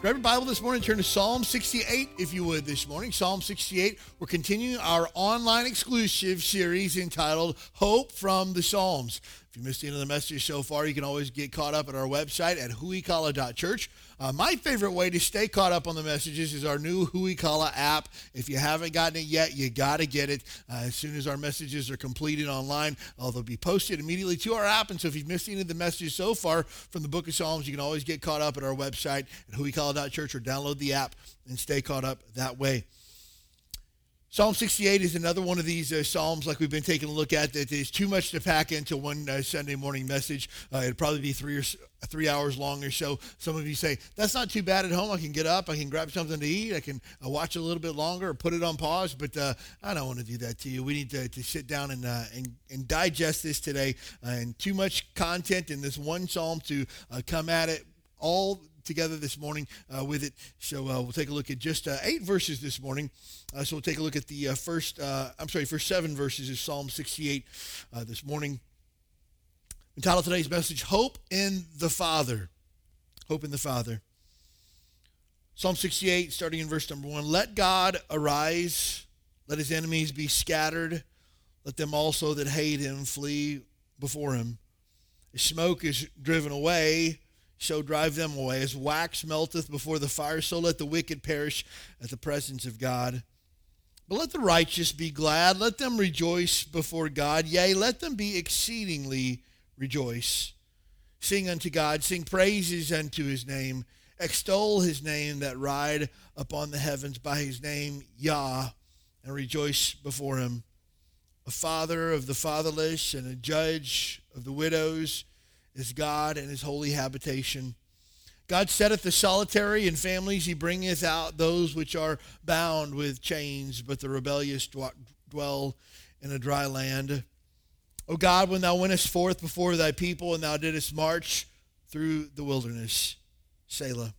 Grab your Bible this morning, turn to Psalm 68, if you would, this morning. Psalm 68. We're continuing our online exclusive series entitled Hope from the Psalms. If you missed any of the message so far, you can always get caught up at our website at huikala.church. Uh, my favorite way to stay caught up on the messages is our new Huikala app. If you haven't gotten it yet, you got to get it. Uh, as soon as our messages are completed online, uh, they'll be posted immediately to our app. And so if you've missed any of the messages so far from the book of Psalms, you can always get caught up at our website at huikala.church or download the app and stay caught up that way. Psalm 68 is another one of these uh, psalms, like we've been taking a look at, that is too much to pack into one uh, Sunday morning message. Uh, it'd probably be three or three hours long or so. Some of you say that's not too bad at home. I can get up, I can grab something to eat, I can uh, watch a little bit longer, or put it on pause. But uh, I don't want to do that to you. We need to, to sit down and, uh, and and digest this today. and too much content in this one psalm to come at it all together this morning uh, with it. So uh, we'll take a look at just uh, eight verses this morning. Uh, so we'll take a look at the uh, first, I'm sorry, first seven verses of Psalm 68 this morning. Entitled today's message, Hope in the Father. Hope in the Father. Psalm 68, starting in verse number one. Let God arise, let his enemies be scattered, let them also that hate him flee before him. His smoke is driven away so drive them away. As wax melteth before the fire, so let the wicked perish at the presence of God. But let the righteous be glad. Let them rejoice before God. Yea, let them be exceedingly rejoice. Sing unto God, sing praises unto his name. Extol his name that ride upon the heavens by his name, Yah, and rejoice before him. A father of the fatherless and a judge of the widows is God and his holy habitation. God setteth the solitary in families. He bringeth out those which are bound with chains, but the rebellious dwell in a dry land. O God, when thou wentest forth before thy people and thou didst march through the wilderness. Selah.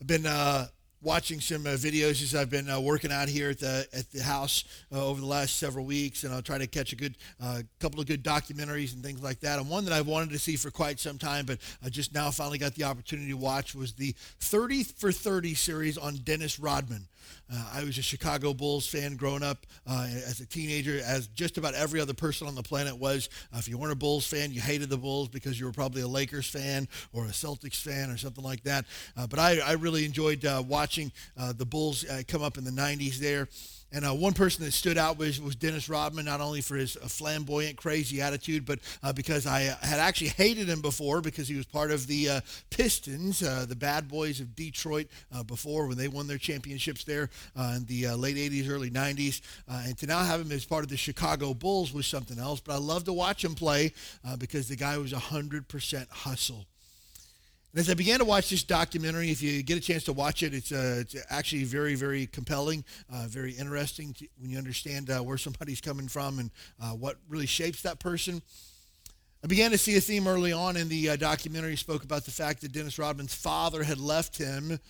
I've been uh, watching some uh, videos as I've been uh, working out here at the at the house uh, over the last several weeks, and I'll try to catch a good uh, couple of good documentaries and things like that. And one that I've wanted to see for quite some time, but I just now finally got the opportunity to watch was the 30 for 30 series on Dennis Rodman. Uh, I was a Chicago Bulls fan growing up uh, as a teenager, as just about every other person on the planet was. Uh, if you weren't a Bulls fan, you hated the Bulls because you were probably a Lakers fan or a Celtics fan or something like that. Uh, but I, I, really enjoyed uh, watching uh, the Bulls come up in the 90s there. And uh, one person that stood out was, was Dennis Rodman, not only for his uh, flamboyant, crazy attitude, but uh, because I had actually hated him before because he was part of the uh, Pistons, uh, the bad boys of Detroit, uh, before when they won their championships there in the late 80s, early 90s. and to now have him as part of the Chicago Bulls was something else. But I love to watch him play because the guy was 100% hustle. As I began to watch this documentary, if you get a chance to watch it, it's, uh, it's actually very, very compelling, uh, very interesting to, when you understand uh, where somebody's coming from and uh, what really shapes that person. I began to see a theme early on in the uh, documentary. Spoke about the fact that Dennis Rodman's father had left him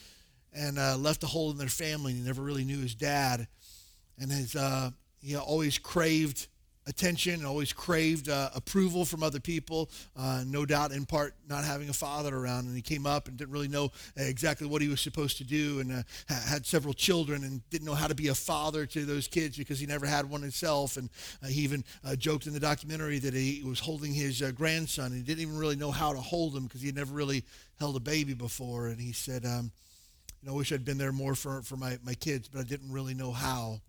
and uh, left a hole in their family. He never really knew his dad, and has he always craved attention and always craved uh, approval from other people. Uh, no doubt, in part, not having a father around. And he came up and didn't really know exactly what he was supposed to do and uh, had several children and didn't know how to be a father to those kids because he never had one himself. And uh, he even uh, joked in the documentary that he was holding his uh, grandson and he didn't even really know how to hold him because he never really held a baby before. And he said, um, you know, I wish I'd been there more for, for my, my kids, but I didn't really know how.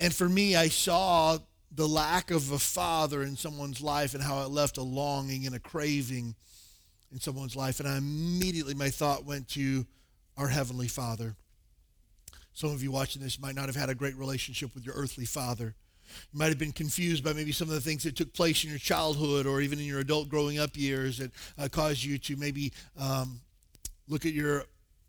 And for me, I saw the lack of a father in someone's life and how it left a longing and a craving in someone's life. And I immediately, my thought went to our Heavenly Father. Some of you watching this might not have had a great relationship with your earthly father. You might have been confused by maybe some of the things that took place in your childhood or even in your adult growing up years that uh, caused you to maybe um, look at your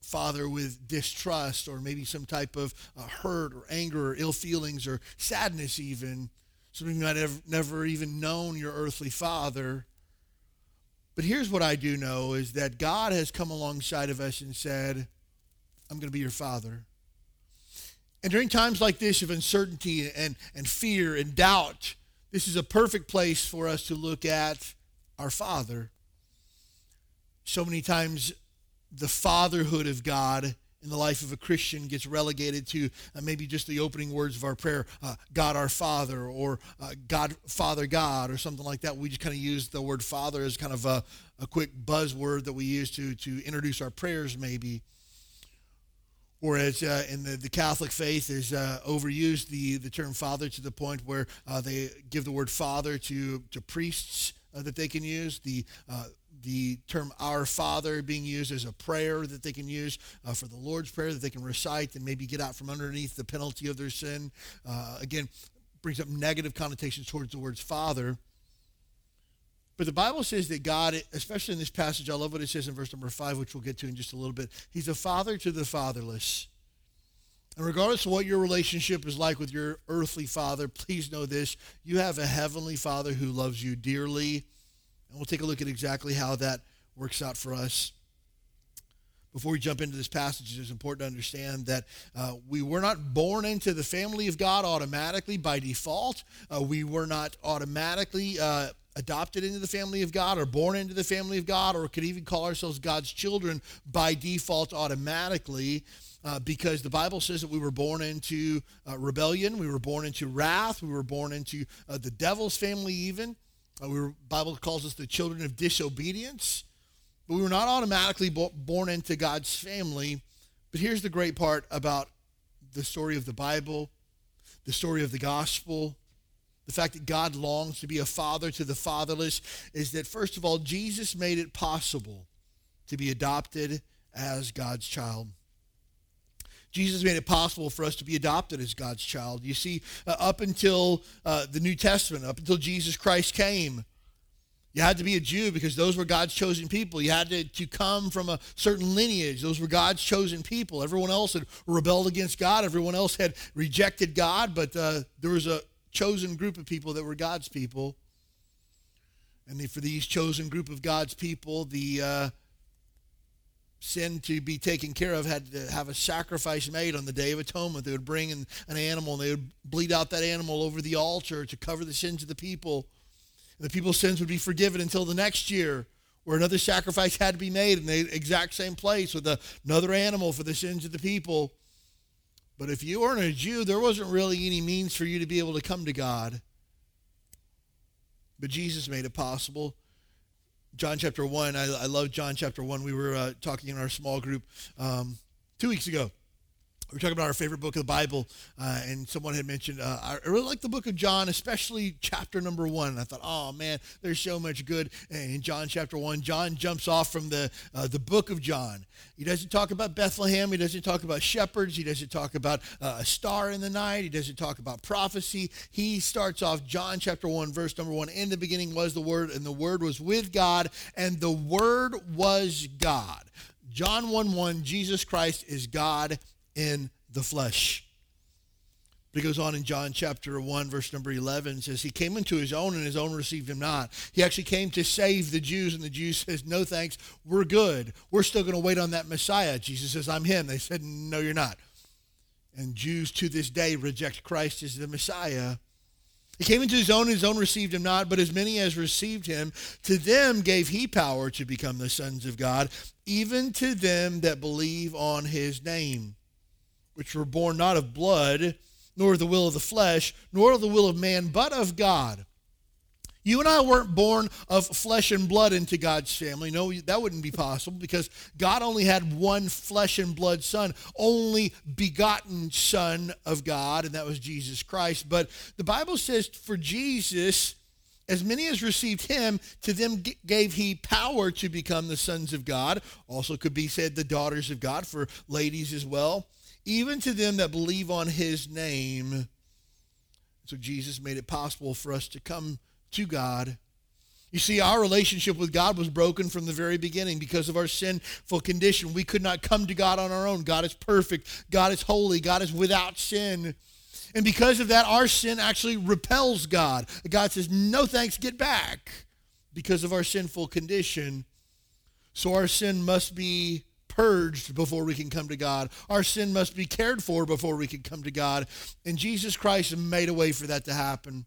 father with distrust or maybe some type of uh, hurt or anger or ill feelings or sadness even Some of you might have never even known your earthly father. But here's what I do know is that God has come alongside of us and said, I'm going to be your father. And during times like this of uncertainty and, and fear and doubt, this is a perfect place for us to look at our Father. So many times, the fatherhood of God in the life of a Christian gets relegated to uh, maybe just the opening words of our prayer, uh, God our Father, or uh, God, Father God, or something like that. We just kind of use the word Father as kind of a, a quick buzzword that we use to, to introduce our prayers, maybe. Whereas uh, in the, the Catholic faith is uh, overused the, the term father to the point where uh, they give the word father to, to priests that they can use. The, the term Our Father being used as a prayer that they can use uh, for the Lord's Prayer that they can recite and maybe get out from underneath the penalty of their sin. again, brings up negative connotations towards the words Father. But the Bible says that God, especially in this passage, I love what it says in verse number five, which we'll get to in just a little bit. He's a father to the fatherless. And regardless of what your relationship is like with your earthly father, please know this you have a heavenly father who loves you dearly. And we'll take a look at exactly how that works out for us. Before we jump into this passage, it's important to understand that uh, we were not born into the family of God automatically by default. Uh, we were not automatically. Uh, adopted into the family of God or born into the family of God or could even call ourselves God's children by default automatically. Uh, because the Bible says that we were born into uh, rebellion, we were born into wrath, we were born into uh, the devil's family, even. Uh, we were, Bible calls us the children of disobedience, but we were not automatically bo- born into God's family. But here's the great part about the story of the Bible, the story of the gospel, the fact that God longs to be a father to the fatherless is that, first of all, Jesus made it possible to be adopted as God's child. Jesus made it possible for us to be adopted as God's child. You see, uh, up until uh, the New Testament, up until Jesus Christ came, you had to be a Jew because those were God's chosen people. You had to, to come from a certain lineage. Those were God's chosen people. Everyone else had rebelled against God. Everyone else had rejected God, but uh, there was a chosen group of people that were God's people. And for these chosen group of God's people, the uh, sin to be taken care of had to have a sacrifice made on the Day of Atonement. They would bring an, an animal and they would bleed out that animal over the altar to cover the sins of the people. And the people's sins would be forgiven until the next year where another sacrifice had to be made in the exact same place with another animal for the sins of the people. But if you weren't a Jew, there wasn't really any means for you to be able to come to God. But Jesus made it possible. John chapter 1, I, I love John chapter 1. We were uh, talking in our small group um, two weeks ago we're talking about our favorite book of the Bible, uh, and someone had mentioned, uh, I really like the book of John, especially chapter number one. And I thought, oh man, there's so much good in John chapter one. John jumps off from the uh, the book of John. He doesn't talk about Bethlehem. He doesn't talk about shepherds. He doesn't talk about uh, a star in the night. He doesn't talk about prophecy. He starts off John chapter one, verse number one. In the beginning was the Word, and the Word was with God, and the Word was God. John 1 1, Jesus Christ is God in the flesh. But he goes on in John chapter 1, verse number 11, says, He came into his own, and his own received him not. He actually came to save the Jews, and the Jews says, No thanks, we're good. We're still going to wait on that Messiah. Jesus says, I'm him. They said, No, you're not. And Jews to this day reject Christ as the Messiah. He came into his own, and his own received him not, but as many as received him, to them gave he power to become the sons of God, even to them that believe on his name which were born not of blood, nor the will of the flesh, nor of the will of man, but of God. You and I weren't born of flesh and blood into God's family. No, that wouldn't be possible because God only had one flesh and blood son, only begotten son of God, and that was Jesus Christ. But the Bible says for Jesus, as many as received him, to them gave he power to become the sons of God. Also could be said the daughters of God for ladies as well even to them that believe on his name. So Jesus made it possible for us to come to God. You see, our relationship with God was broken from the very beginning because of our sinful condition. We could not come to God on our own. God is perfect. God is holy. God is without sin. And because of that, our sin actually repels God. God says, No thanks, get back because of our sinful condition. So our sin must be purged before we can come to God. Our sin must be cared for before we can come to God. And Jesus Christ made a way for that to happen.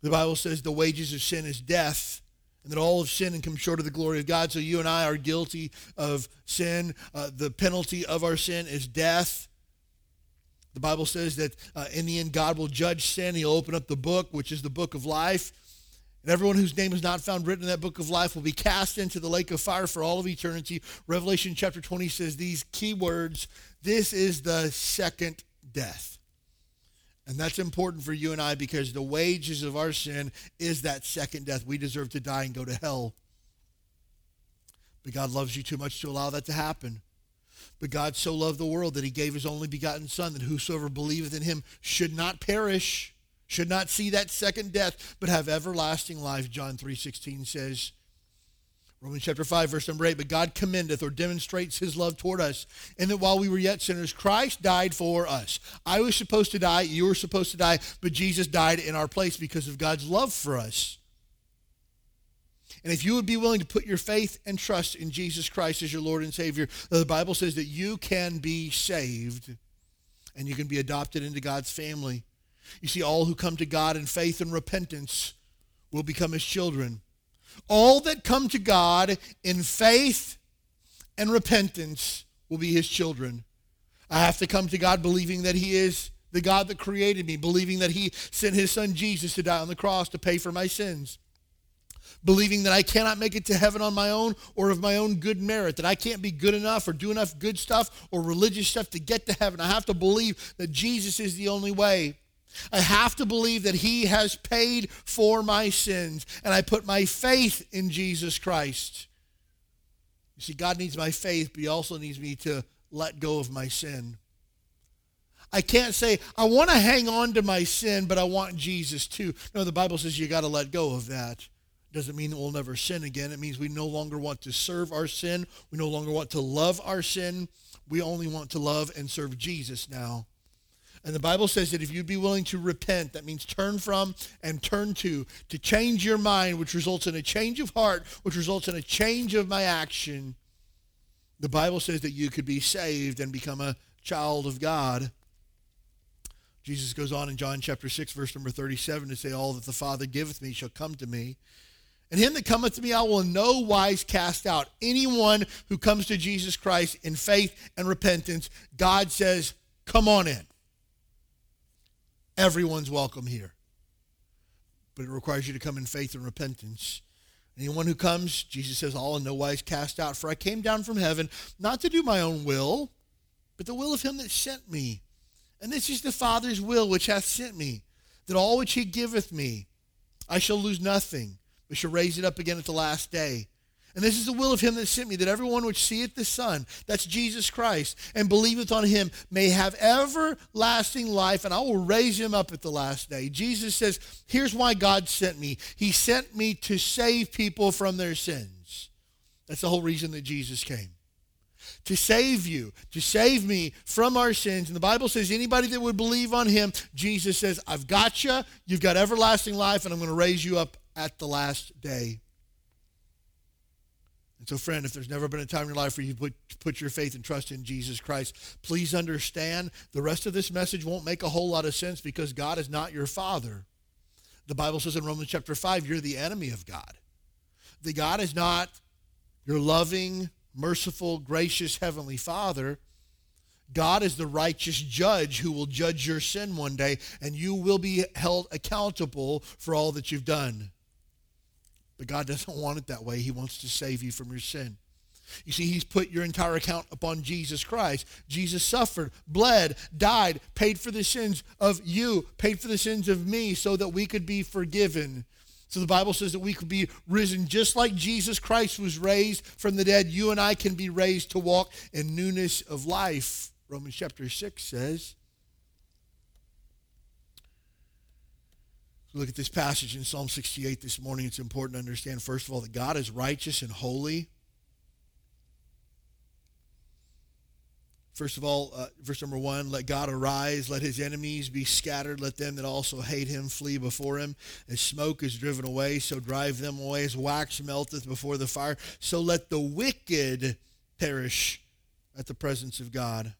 The Bible says the wages of sin is death, and that all of sin and come short of the glory of God. So you and I are guilty of sin. Uh, the penalty of our sin is death. The Bible says that uh, in the end, God will judge sin. He'll open up the book, which is the book of life. And everyone whose name is not found written in that book of life will be cast into the lake of fire for all of eternity. Revelation chapter 20 says these key words this is the second death. And that's important for you and I because the wages of our sin is that second death. We deserve to die and go to hell. But God loves you too much to allow that to happen. But God so loved the world that he gave his only begotten Son, that whosoever believeth in him should not perish, should not see that second death, but have everlasting life. John 3.16 says, Romans chapter 5, verse number 8, but God commendeth or demonstrates his love toward us, in that while we were yet sinners, Christ died for us. I was supposed to die, you were supposed to die, but Jesus died in our place because of God's love for us. And if you would be willing to put your faith and trust in Jesus Christ as your Lord and Savior, the Bible says that you can be saved and you can be adopted into God's family. You see, all who come to God in faith and repentance will become his children. All that come to God in faith and repentance will be his children. I have to come to God believing that he is the God that created me, believing that he sent his son Jesus to die on the cross to pay for my sins believing that I cannot make it to heaven on my own or of my own good merit, that I can't be good enough or do enough good stuff or religious stuff to get to heaven. I have to believe that Jesus is the only way. I have to believe that he has paid for my sins, and I put my faith in Jesus Christ. You see, God needs my faith, but he also needs me to let go of my sin. I can't say, I want to hang on to my sin, but I want Jesus too. No, the Bible says you got to let go of that doesn't mean that we'll never sin again. It means we no longer want to serve our sin. We no longer want to love our sin. We only want to love and serve Jesus now. And the Bible says that if you'd be willing to repent, that means turn from and turn to, to change your mind, which results in a change of heart, which results in a change of my action. The Bible says that you could be saved and become a child of God. Jesus goes on in John chapter 6, verse number 37 to say, All that the Father giveth me shall come to me. And him that cometh to me, I will in no wise cast out. Anyone who comes to Jesus Christ in faith and repentance, God says, come on in. Everyone's welcome here. But it requires you to come in faith and repentance. Anyone who comes, Jesus says, all in no wise cast out. For I came down from heaven not to do my own will, but the will of him that sent me. And this is the Father's will which hath sent me, that all which he giveth me, I shall lose nothing but shall raise it up again at the last day. And this is the will of him that sent me, that everyone which seeth the Son, that's Jesus Christ, and believeth on him, may have everlasting life, and I will raise him up at the last day. Jesus says, Here's why God sent me. He sent me to save people from their sins. That's the whole reason that Jesus came. To save you, to save me from our sins. And the Bible says, anybody that would believe on him, Jesus says, I've got you, you've got everlasting life, and I'm going to raise you up at the last day. So, friend, if there's never been a time in your life where you put, put your faith and trust in Jesus Christ, please understand the rest of this message won't make a whole lot of sense because God is not your father. The Bible says in Romans chapter 5, you're the enemy of God. The God is not your loving, merciful, gracious heavenly father. God is the righteous judge who will judge your sin one day, and you will be held accountable for all that you've done. But God doesn't want it that way. He wants to save you from your sin. You see, He's put your entire account upon Jesus Christ. Jesus suffered, bled, died, paid for the sins of you, paid for the sins of me so that we could be forgiven. So the Bible says that we could be risen just like Jesus Christ was raised from the dead. You and I can be raised to walk in newness of life. Romans chapter 6 says. Look at this passage in Psalm 68 this morning, it's important to understand, first of all, that God is righteous and holy. First of all, uh, verse number one, let God arise, let his enemies be scattered, let them that also hate him flee before him. As smoke is driven away, so drive them away. As wax melteth before the fire, so let the wicked perish at the presence of God.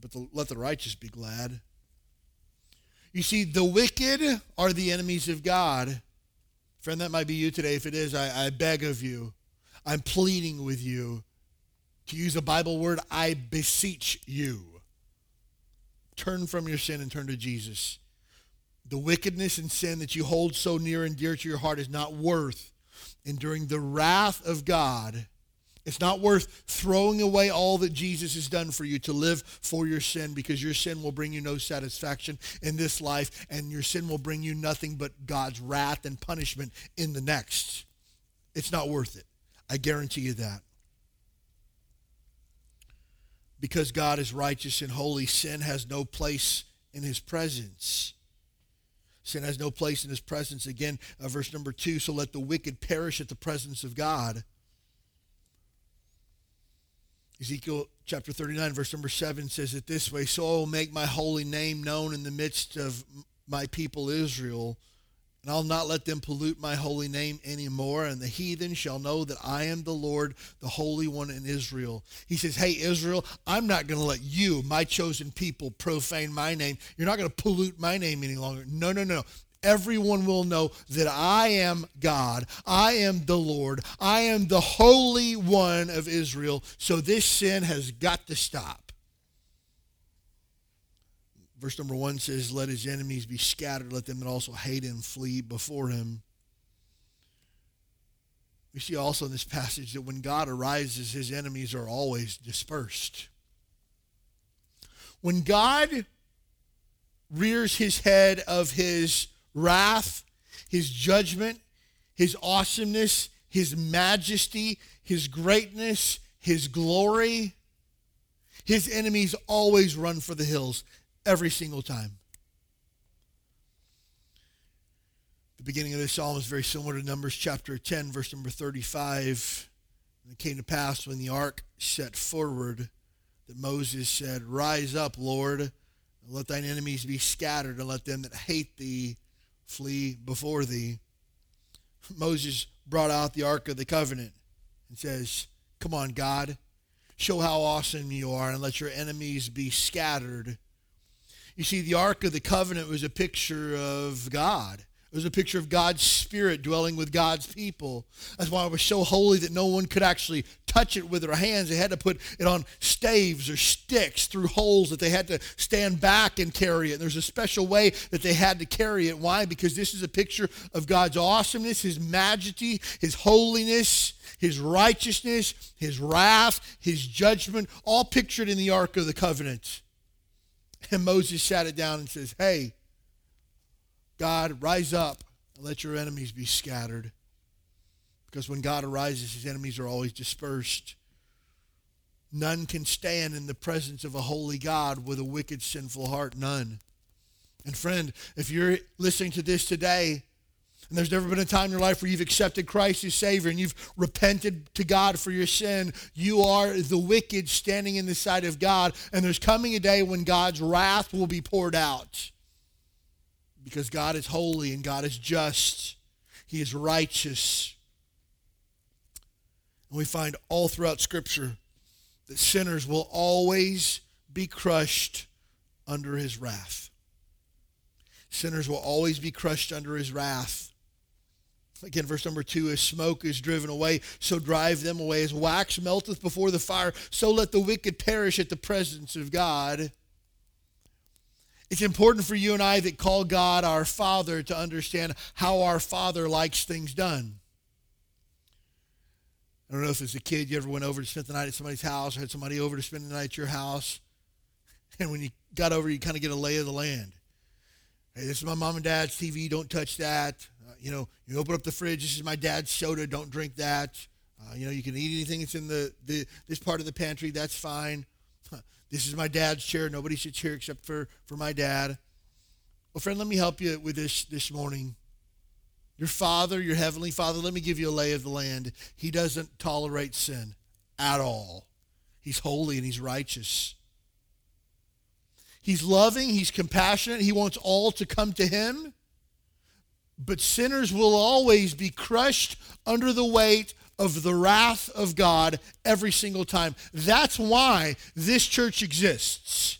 But the, let the righteous be glad. You see, the wicked are the enemies of God. Friend, that might be you today. If it is, I, I beg of you. I'm pleading with you to use a Bible word, I beseech you. Turn from your sin and turn to Jesus. The wickedness and sin that you hold so near and dear to your heart is not worth enduring the wrath of God. It's not worth throwing away all that Jesus has done for you to live for your sin because your sin will bring you no satisfaction in this life and your sin will bring you nothing but God's wrath and punishment in the next. It's not worth it. I guarantee you that because God is righteous and holy, sin has no place in his presence. Sin has no place in his presence. Again, uh, verse number two so let the wicked perish at the presence of God. Ezekiel chapter 39, verse number 7 says it this way So I will make my holy name known in the midst of my people Israel and I'll not let them pollute my holy name anymore. And the heathen shall know that I am the Lord, the Holy One in Israel. He says, Hey, Israel, I'm not going to let you, my chosen people, profane my name. You're not going to pollute my name any longer. No, no, no. Everyone will know that I am God. I am the Lord. I am the Holy One of Israel. So this sin has got to stop. Verse number one says, Let his enemies be scattered, let them that also hate him flee before him. We see also in this passage that when God arises, his enemies are always dispersed. When God rears his head of his wrath, his judgment, his awesomeness, his majesty, his greatness, his glory, his enemies always run for the hills every single time. The beginning of this psalm is very similar to Numbers chapter 10, verse number 35. And it came to pass when the ark set forward that Moses said, Rise up, Lord, and let thine enemies be scattered, and let them that hate thee flee before thee. Moses brought out the ark of the covenant and says, Come on, God, show how awesome you are, and let your enemies be scattered you see, the Ark of the Covenant was a picture of God. It was a picture of God's Spirit dwelling with God's people. That's why it was so holy that no one could actually touch it with their hands. They had to put it on staves or sticks through holes that they had to stand back and carry it. And there's a special way that they had to carry it. Why? Because this is a picture of God's awesomeness, His majesty, His holiness, His righteousness, His wrath, His judgment, all pictured in the Ark of the Covenant. And Moses sat it down and says, Hey, God, rise up and let your enemies be scattered. Because when God arises, his enemies are always dispersed. None can stand in the presence of a holy God with a wicked, sinful heart. None. And friend, if you're listening to this today and there's never been a time in your life where you've accepted Christ as Savior and you've repented to God for your sin. You are the wicked standing in the sight of God. And there's coming a day when God's wrath will be poured out. Because God is holy and God is just. He is righteous. And we find all throughout Scripture that sinners will always be crushed under his wrath. Sinners will always be crushed under his wrath. Again, verse number two, as smoke is driven away, so drive them away. As wax melteth before the fire, so let the wicked perish at the presence of God. It's important for you and I that call God our Father to understand how our Father likes things done. I don't know if as a kid you ever went over to spend the night at somebody's house or had somebody over to spend the night at your house. And when you got over, you kind of get a lay of the land. Hey, this is my mom and dad's TV. Don't touch that. Uh, you know, you open up the fridge. This is my dad's soda. Don't drink that. Uh, you know, you can eat anything that's in the, the this part of the pantry. That's fine. This is my dad's chair. Nobody sits here except for, for my dad. Well, friend, let me help you with this this morning. Your father, your heavenly father, let me give you a lay of the land. He doesn't tolerate sin at all. He's holy and he's righteous. He's loving, he's compassionate, he wants all to come to him. But sinners will always be crushed under the weight of the wrath of God every single time. That's why this church exists.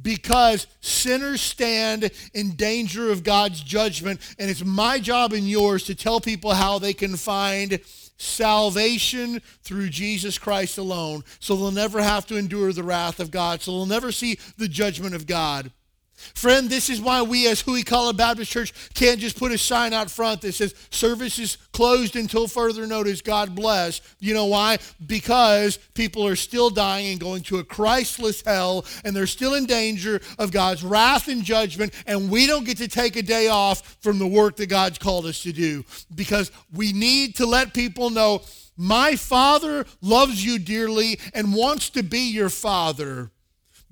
Because sinners stand in danger of God's judgment, and it's my job and yours to tell people how they can find salvation through Jesus Christ alone, so they'll never have to endure the wrath of God, so they'll never see the judgment of God. Friend, this is why we as Huikala Baptist Church can't just put a sign out front that says service is closed until further notice, God bless. You know why? Because people are still dying and going to a Christless hell, and they're still in danger of God's wrath and judgment, and we don't get to take a day off from the work that God's called us to do because we need to let people know my Father loves you dearly and wants to be your Father.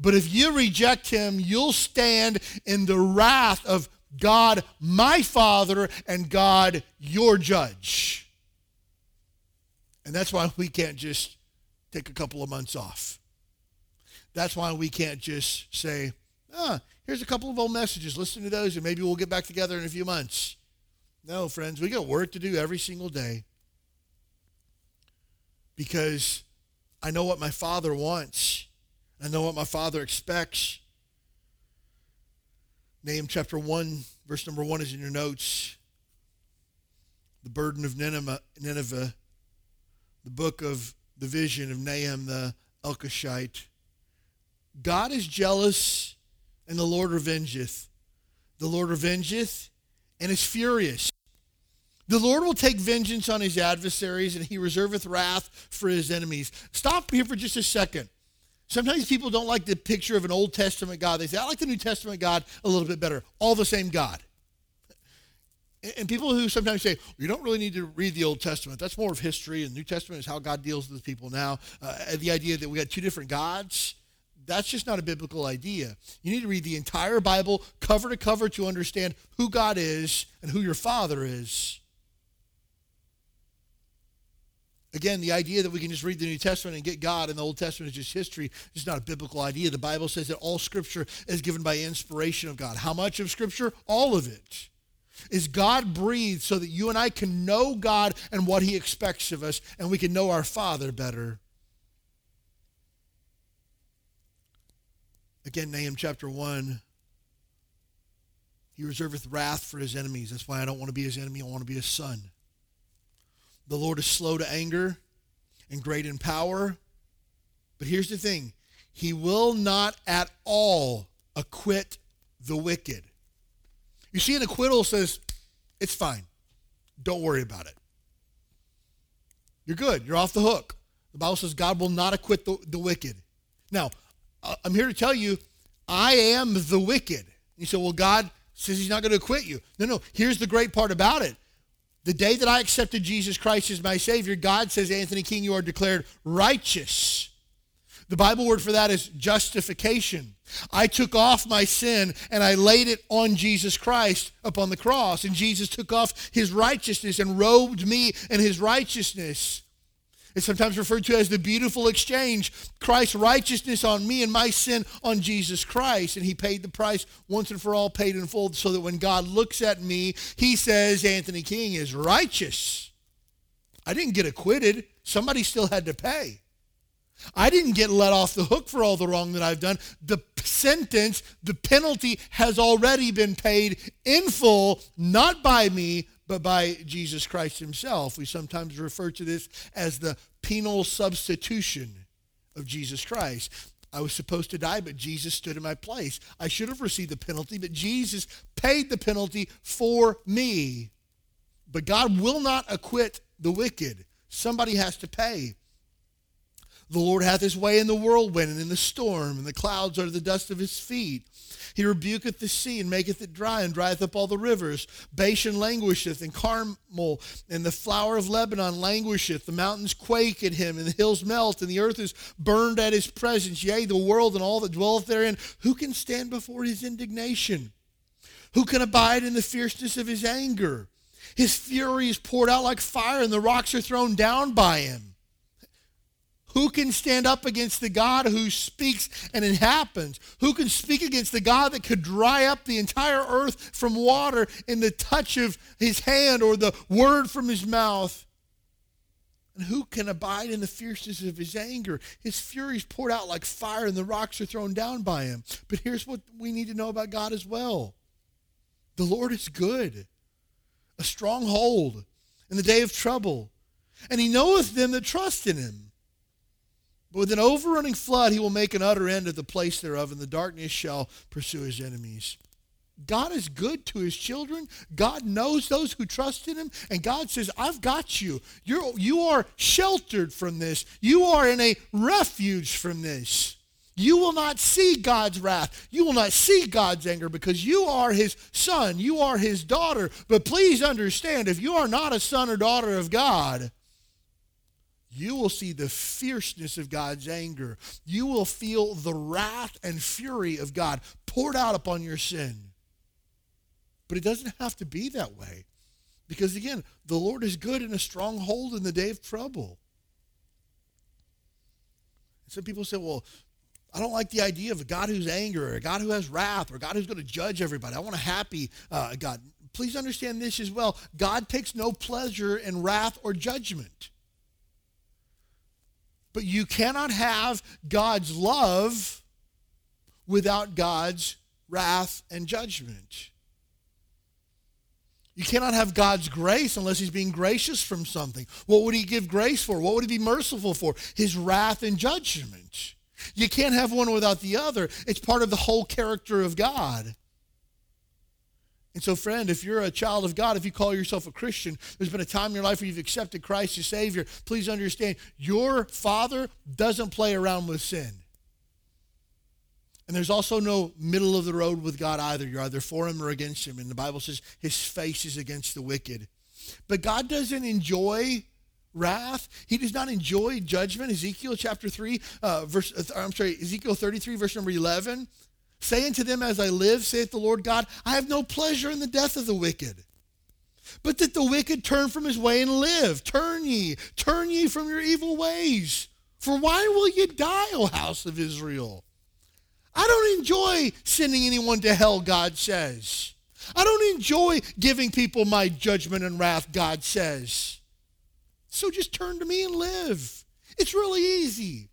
But if you reject him, you'll stand in the wrath of God, my Father, and God, your judge. And that's why we can't just take a couple of months off. That's why we can't just say, ah, here's a couple of old messages. Listen to those, and maybe we'll get back together in a few months. No, friends, we got work to do every single day. Because I know what my Father wants. I know what my Father expects. Nahum chapter 1, verse number 1 is in your notes. The burden of Nineveh, Nineveh the book of the vision of Nahum the Elkoshite. God is jealous, and the Lord revengeth. The Lord revengeth and is furious. The Lord will take vengeance on his adversaries, and he reserveth wrath for his enemies. Stop here for just a second. Sometimes people don't like the picture of an Old Testament God. They say, I like the New Testament God a little bit better. All the same God. And people who sometimes say, you don't really need to read the Old Testament. That's more of history, and New Testament is how God deals with people now. Uh, the idea that we got two different gods, that's just not a biblical idea. You need to read the entire Bible cover to cover to understand who God is and who your Father is. Again, the idea that we can just read the New Testament and get God and the Old Testament is just history is not a biblical idea. The Bible says that all Scripture is given by inspiration of God. How much of Scripture? All of it. Is God breathed so that you and I can know God and what He expects of us and we can know our Father better? Again, Nahum chapter 1. He reserveth wrath for his enemies. That's why I don't want to be his enemy. I want to be his son. The Lord is slow to anger and great in power. But here's the thing He will not at all acquit the wicked. You see, an acquittal says, it's fine. Don't worry about it. You're good. You're off the hook. The Bible says God will not acquit the, the wicked. Now, uh, I'm here to tell you, I am the wicked. You say, well, God says he's not going to acquit you. No, no. Here's the great part about it. The day that I accepted Jesus Christ as my Savior, God says, Anthony King, you are declared righteous. The Bible word for that is justification. I took off my sin and I laid it on Jesus Christ upon the cross. And Jesus took off his righteousness and robed me in his righteousness. It's sometimes referred to as the beautiful exchange Christ's righteousness on me and my sin on Jesus Christ. And he paid the price once and for all, paid in full, so that when God looks at me, he says, Anthony King is righteous. I didn't get acquitted, somebody still had to pay. I didn't get let off the hook for all the wrong that I've done. The sentence, the penalty has already been paid in full, not by me, but by Jesus Christ himself. We sometimes refer to this as the penal substitution of Jesus Christ. I was supposed to die, but Jesus stood in my place. I should have received the penalty, but Jesus paid the penalty for me. But God will not acquit the wicked. Somebody has to pay. The Lord hath his way in the whirlwind and in the storm, and the clouds are the dust of his feet. He rebuketh the sea and maketh it dry and drieth up all the rivers. Bashan languisheth and Carmel and the flower of Lebanon languisheth. The mountains quake at him and the hills melt and the earth is burned at his presence. Yea, the world and all that dwelleth therein. Who can stand before his indignation? Who can abide in the fierceness of his anger? His fury is poured out like fire and the rocks are thrown down by him. Who can stand up against the God who speaks and it happens? Who can speak against the God that could dry up the entire earth from water in the touch of his hand or the word from his mouth? And who can abide in the fierceness of his anger? His fury is poured out like fire, and the rocks are thrown down by him. But here's what we need to know about God as well the Lord is good, a stronghold in the day of trouble, and he knoweth them that trust in him. But with an overrunning flood, he will make an utter end of the place thereof, and the darkness shall pursue his enemies. God is good to his children. God knows those who trust in him. And God says, I've got you. You're, you are sheltered from this. You are in a refuge from this. You will not see God's wrath. You will not see God's anger because you are his son. You are his daughter. But please understand if you are not a son or daughter of God, you will see the fierceness of God's anger. You will feel the wrath and fury of God poured out upon your sin. But it doesn't have to be that way. Because again, the Lord is good and a stronghold in the day of trouble. Some people say, well, I don't like the idea of a God who's angry or a God who has wrath or a God who's going to judge everybody. I want a happy uh, God. Please understand this as well. God takes no pleasure in wrath or judgment. But you cannot have God's love without God's wrath and judgment. You cannot have God's grace unless he's being gracious from something. What would he give grace for? What would he be merciful for? His wrath and judgment. You can't have one without the other. It's part of the whole character of God. And so, friend, if you're a child of God, if you call yourself a Christian, there's been a time in your life where you've accepted Christ as Savior, please understand your Father doesn't play around with sin. And there's also no middle of the road with God either. You're either for him or against him. And the Bible says his face is against the wicked. But God doesn't enjoy wrath. He does not enjoy judgment. Ezekiel chapter 3, uh, verse, uh, I'm sorry, Ezekiel 33, verse number 11. Say unto them, As I live, saith the Lord God, I have no pleasure in the death of the wicked. But that the wicked turn from his way and live. Turn ye, turn ye from your evil ways. For why will ye die, O house of Israel? I don't enjoy sending anyone to hell, God says. I don't enjoy giving people my judgment and wrath, God says. So just turn to me and live. It's really easy.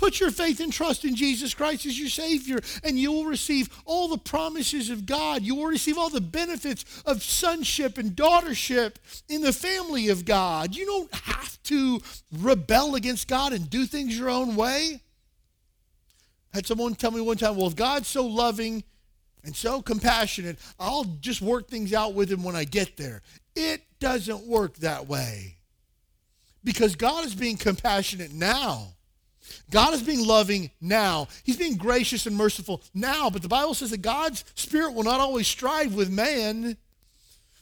Put your faith and trust in Jesus Christ as your Savior, and you will receive all the promises of God. You will receive all the benefits of sonship and daughtership in the family of God. You don't have to rebel against God and do things your own way had someone tell me one time, well, if God's so loving and so compassionate, I'll just work things out with him when I get there. It doesn't work that way. Because God is being compassionate now. God is being loving now. He's being gracious and merciful now. But the Bible says that God's Spirit will not always strive with man.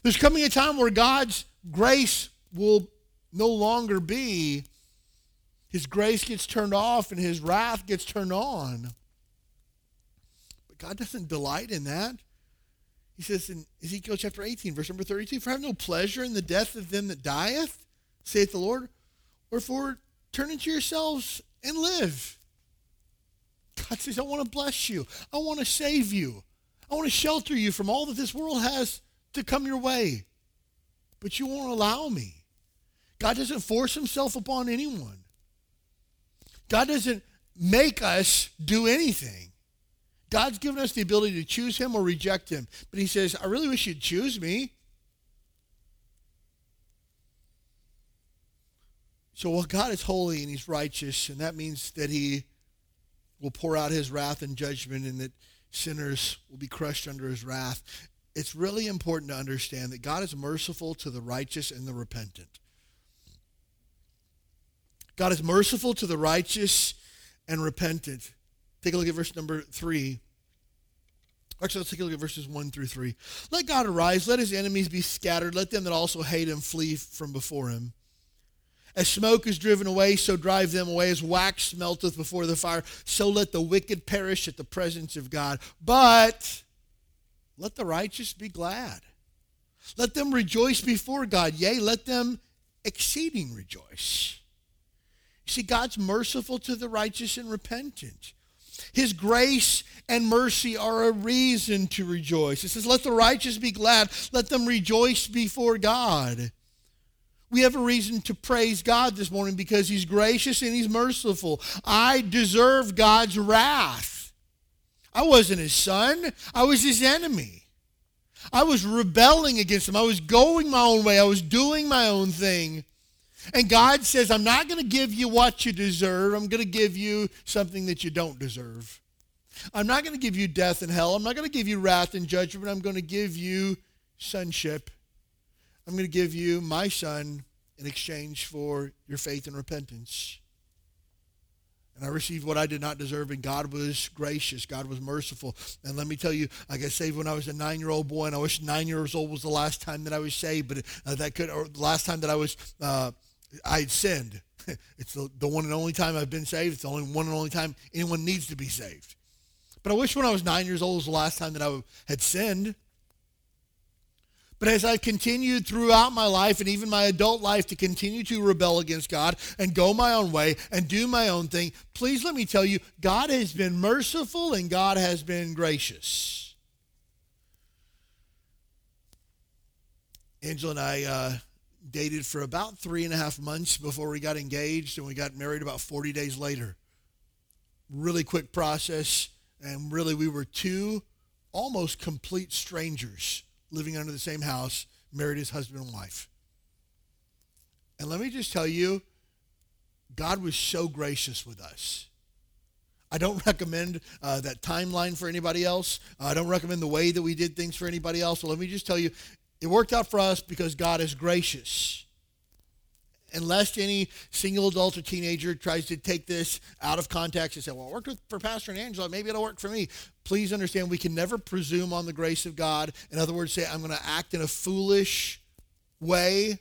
There's coming a time where God's grace will no longer be his grace gets turned off and his wrath gets turned on. But God doesn't delight in that. He says in Ezekiel chapter 18, verse number 32, For I have no pleasure in the death of them that dieth, saith the Lord. Wherefore, turn into yourselves and live. God says, I want to bless you. I want to save you. I want to shelter you from all that this world has to come your way. But you won't allow me. God doesn't force himself upon anyone. God doesn't make us do anything. God's given us the ability to choose him or reject him. But he says, I really wish you'd choose me. So, well, God is holy and he's righteous, and that means that he will pour out his wrath and judgment and that sinners will be crushed under his wrath. It's really important to understand that God is merciful to the righteous and the repentant. God is merciful to the righteous and repentant. Take a look at verse number three. Actually, let's take a look at verses one through three. Let God arise, let his enemies be scattered, let them that also hate him flee from before him. As smoke is driven away, so drive them away. As wax melteth before the fire, so let the wicked perish at the presence of God. But let the righteous be glad. Let them rejoice before God. Yea, let them exceeding rejoice. See, God's merciful to the righteous and repentant. His grace and mercy are a reason to rejoice. It says, Let the righteous be glad, let them rejoice before God. We have a reason to praise God this morning because He's gracious and He's merciful. I deserve God's wrath. I wasn't His son, I was His enemy. I was rebelling against Him. I was going my own way, I was doing my own thing. And God says, I'm not going to give you what you deserve. I'm going to give you something that you don't deserve. I'm not going to give you death and hell. I'm not going to give you wrath and judgment. I'm going to give you sonship. I'm going to give you my son in exchange for your faith and repentance. And I received what I did not deserve, and God was gracious. God was merciful. And let me tell you, I got saved when I was a nine-year-old boy, and I wish nine years old was the last time that I was saved, but uh, that could, or the last time that I was uh, I had sinned. It's the, the one and only time I've been saved. It's the only one and only time anyone needs to be saved. But I wish when I was nine years old was the last time that I had sinned. But as I've continued throughout my life and even my adult life to continue to rebel against God and go my own way and do my own thing, please let me tell you, God has been merciful and God has been gracious. Angela and I uh, dated for about three and a half months before we got engaged, and we got married about 40 days later. Really quick process, and really we were two almost complete strangers living under the same house, married as husband and wife. And let me just tell you, God was so gracious with us. I don't recommend uh, that timeline for anybody else. I don't recommend the way that we did things for anybody else. So let me just tell you, it worked out for us because God is gracious. Unless any single adult or teenager tries to take this out of context and say, well, it worked with, for Pastor and Angela, maybe it'll work for me. Please understand, we can never presume on the grace of God. In other words, say, I'm going to act in a foolish way,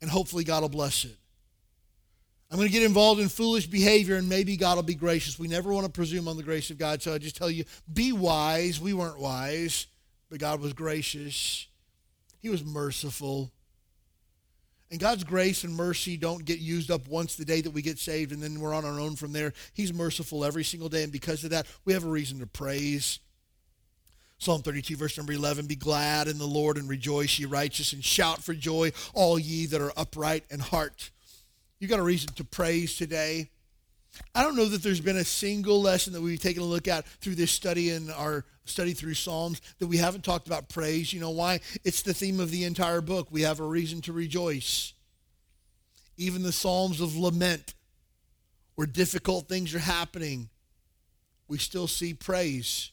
and hopefully God will bless it. I'm going to get involved in foolish behavior, and maybe God will be gracious. We never want to presume on the grace of God. So I just tell you, be wise. We weren't wise, but God was gracious. He was merciful. And God's grace and mercy don't get used up once the day that we get saved and then we're on our own from there. He's merciful every single day. And because of that, we have a reason to praise. Psalm 32, verse number 11 Be glad in the Lord and rejoice, ye righteous, and shout for joy, all ye that are upright in heart. You've got a reason to praise today. I don't know that there's been a single lesson that we've taken a look at through this study in our study through Psalms that we haven't talked about praise. You know why? It's the theme of the entire book. We have a reason to rejoice. Even the Psalms of lament, where difficult things are happening, we still see praise.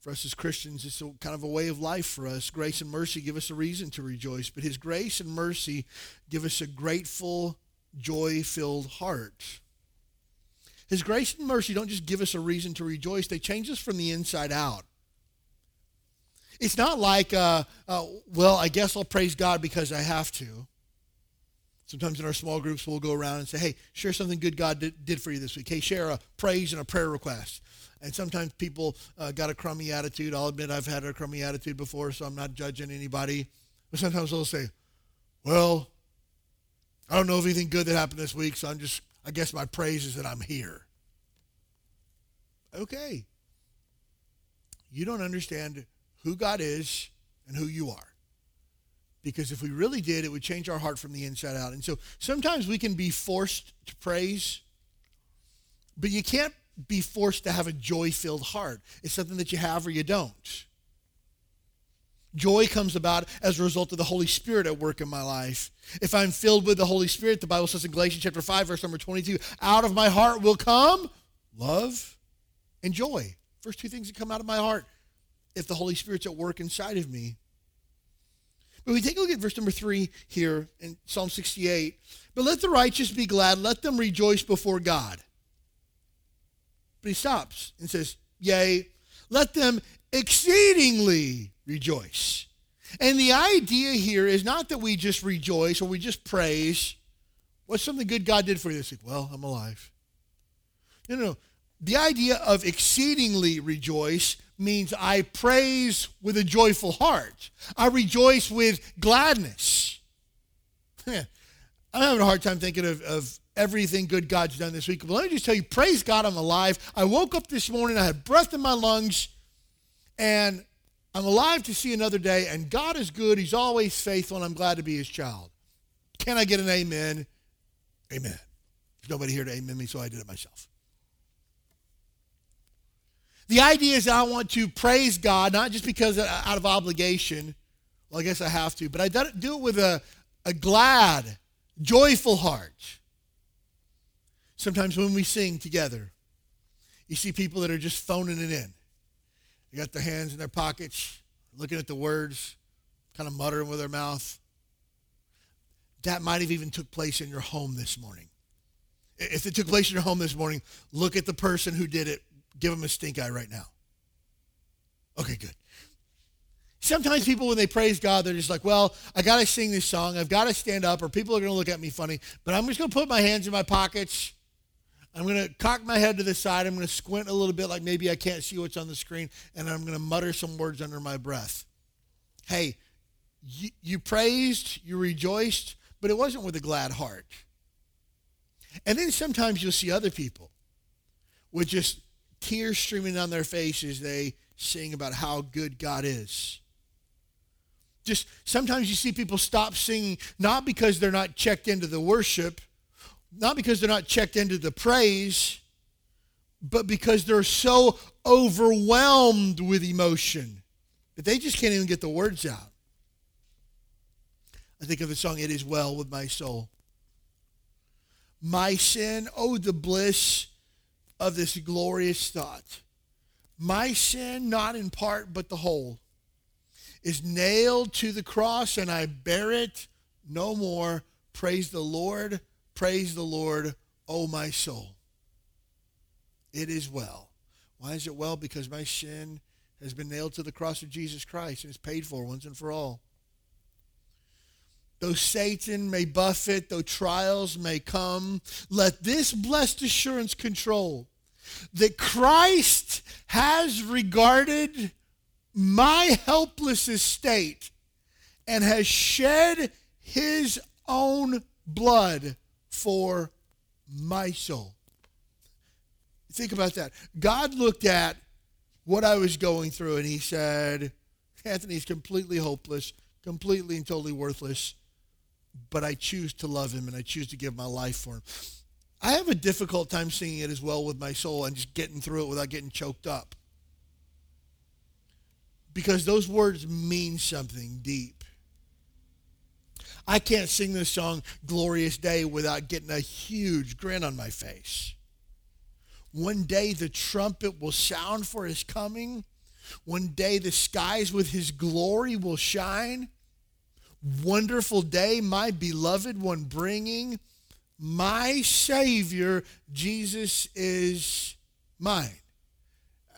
For us as Christians, it's a, kind of a way of life for us. Grace and mercy give us a reason to rejoice, but His grace and mercy give us a grateful, joy filled heart. His grace and mercy don't just give us a reason to rejoice, they change us from the inside out. It's not like, uh, uh, well, I guess I'll praise God because I have to. Sometimes in our small groups, we'll go around and say, hey, share something good God did, did for you this week. Hey, share a praise and a prayer request. And sometimes people uh, got a crummy attitude. I'll admit I've had a crummy attitude before, so I'm not judging anybody. But sometimes they'll say, well, I don't know of anything good that happened this week, so I'm just, I guess my praise is that I'm here. Okay. You don't understand who God is and who you are. Because if we really did, it would change our heart from the inside out. And so sometimes we can be forced to praise, but you can't be forced to have a joy filled heart. It's something that you have or you don't. Joy comes about as a result of the Holy Spirit at work in my life. If I'm filled with the Holy Spirit, the Bible says in Galatians chapter 5, verse number 22, out of my heart will come love and joy. First two things that come out of my heart if the Holy Spirit's at work inside of me. But we take a look at verse number three here in Psalm 68. But let the righteous be glad, let them rejoice before God. But he stops and says, Yea, let them exceedingly rejoice. And the idea here is not that we just rejoice or we just praise. What's something good God did for you this week? Well, I'm alive. No, no, no. The idea of exceedingly rejoice means I praise with a joyful heart. I rejoice with gladness. I'm having a hard time thinking of, of everything good God's done this week. But let me just tell you, praise God, I'm alive. I woke up this morning, I had breath in my lungs, and I'm alive to see another day. And God is good. He's always faithful, and I'm glad to be his child. Can I get an amen? Amen. There's nobody here to amen me, so I did it myself. The idea is I want to praise God, not just because out of obligation. Well, I guess I have to, but I do it with a, a glad, joyful heart. Sometimes when we sing together, you see people that are just phoning it in. They got their hands in their pockets, looking at the words, kind of muttering with their mouth. That might have even took place in your home this morning. If it took place in your home this morning, look at the person who did it. Give them a stink eye right now. Okay, good. Sometimes people, when they praise God, they're just like, well, I got to sing this song. I've got to stand up, or people are going to look at me funny. But I'm just going to put my hands in my pockets. I'm going to cock my head to the side. I'm going to squint a little bit like maybe I can't see what's on the screen. And I'm going to mutter some words under my breath. Hey, you, you praised, you rejoiced, but it wasn't with a glad heart. And then sometimes you'll see other people with just tears streaming down their faces. They sing about how good God is. Just sometimes you see people stop singing, not because they're not checked into the worship, not because they're not checked into the praise, but because they're so overwhelmed with emotion that they just can't even get the words out. I think of the song, It Is Well with My Soul. My sin, oh, the bliss of this glorious thought. My sin, not in part, but the whole is nailed to the cross and I bear it no more. Praise the Lord, praise the Lord, O my soul. It is well. Why is it well? Because my sin has been nailed to the cross of Jesus Christ and is paid for once and for all. Though Satan may buffet, though trials may come, let this blessed assurance control that Christ has regarded my helpless estate and has shed his own blood for my soul. Think about that. God looked at what I was going through and he said, Anthony's completely hopeless, completely and totally worthless, but I choose to love him and I choose to give my life for him. I have a difficult time singing it as well with my soul and just getting through it without getting choked up because those words mean something deep. I can't sing this song, Glorious Day, without getting a huge grin on my face. One day the trumpet will sound for his coming. One day the skies with his glory will shine. Wonderful day, my beloved one bringing. My Savior, Jesus is mine.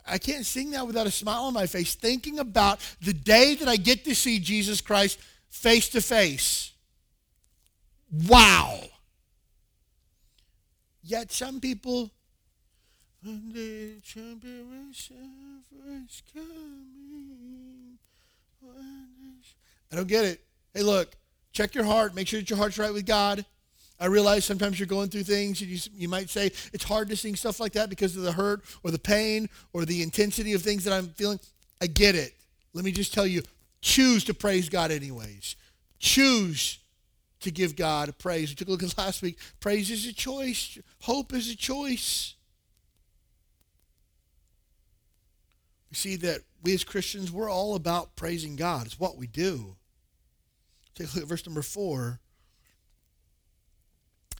I can't sing that without a smile on my face, thinking about the day that I get to see Jesus Christ face to face. Wow. Yet some people, the trumpet coming. I don't get it. Hey, look, check your heart. Make sure that your heart's right with God. I realize sometimes you're going through things and you, you might say it's hard to sing stuff like that because of the hurt or the pain or the intensity of things that I'm feeling. I get it. Let me just tell you choose to praise God anyways. Choose to give God praise. We took a look at last week. Praise is a choice, hope is a choice. We see that we as Christians, we're all about praising God. It's what we do. Take a look at verse number four.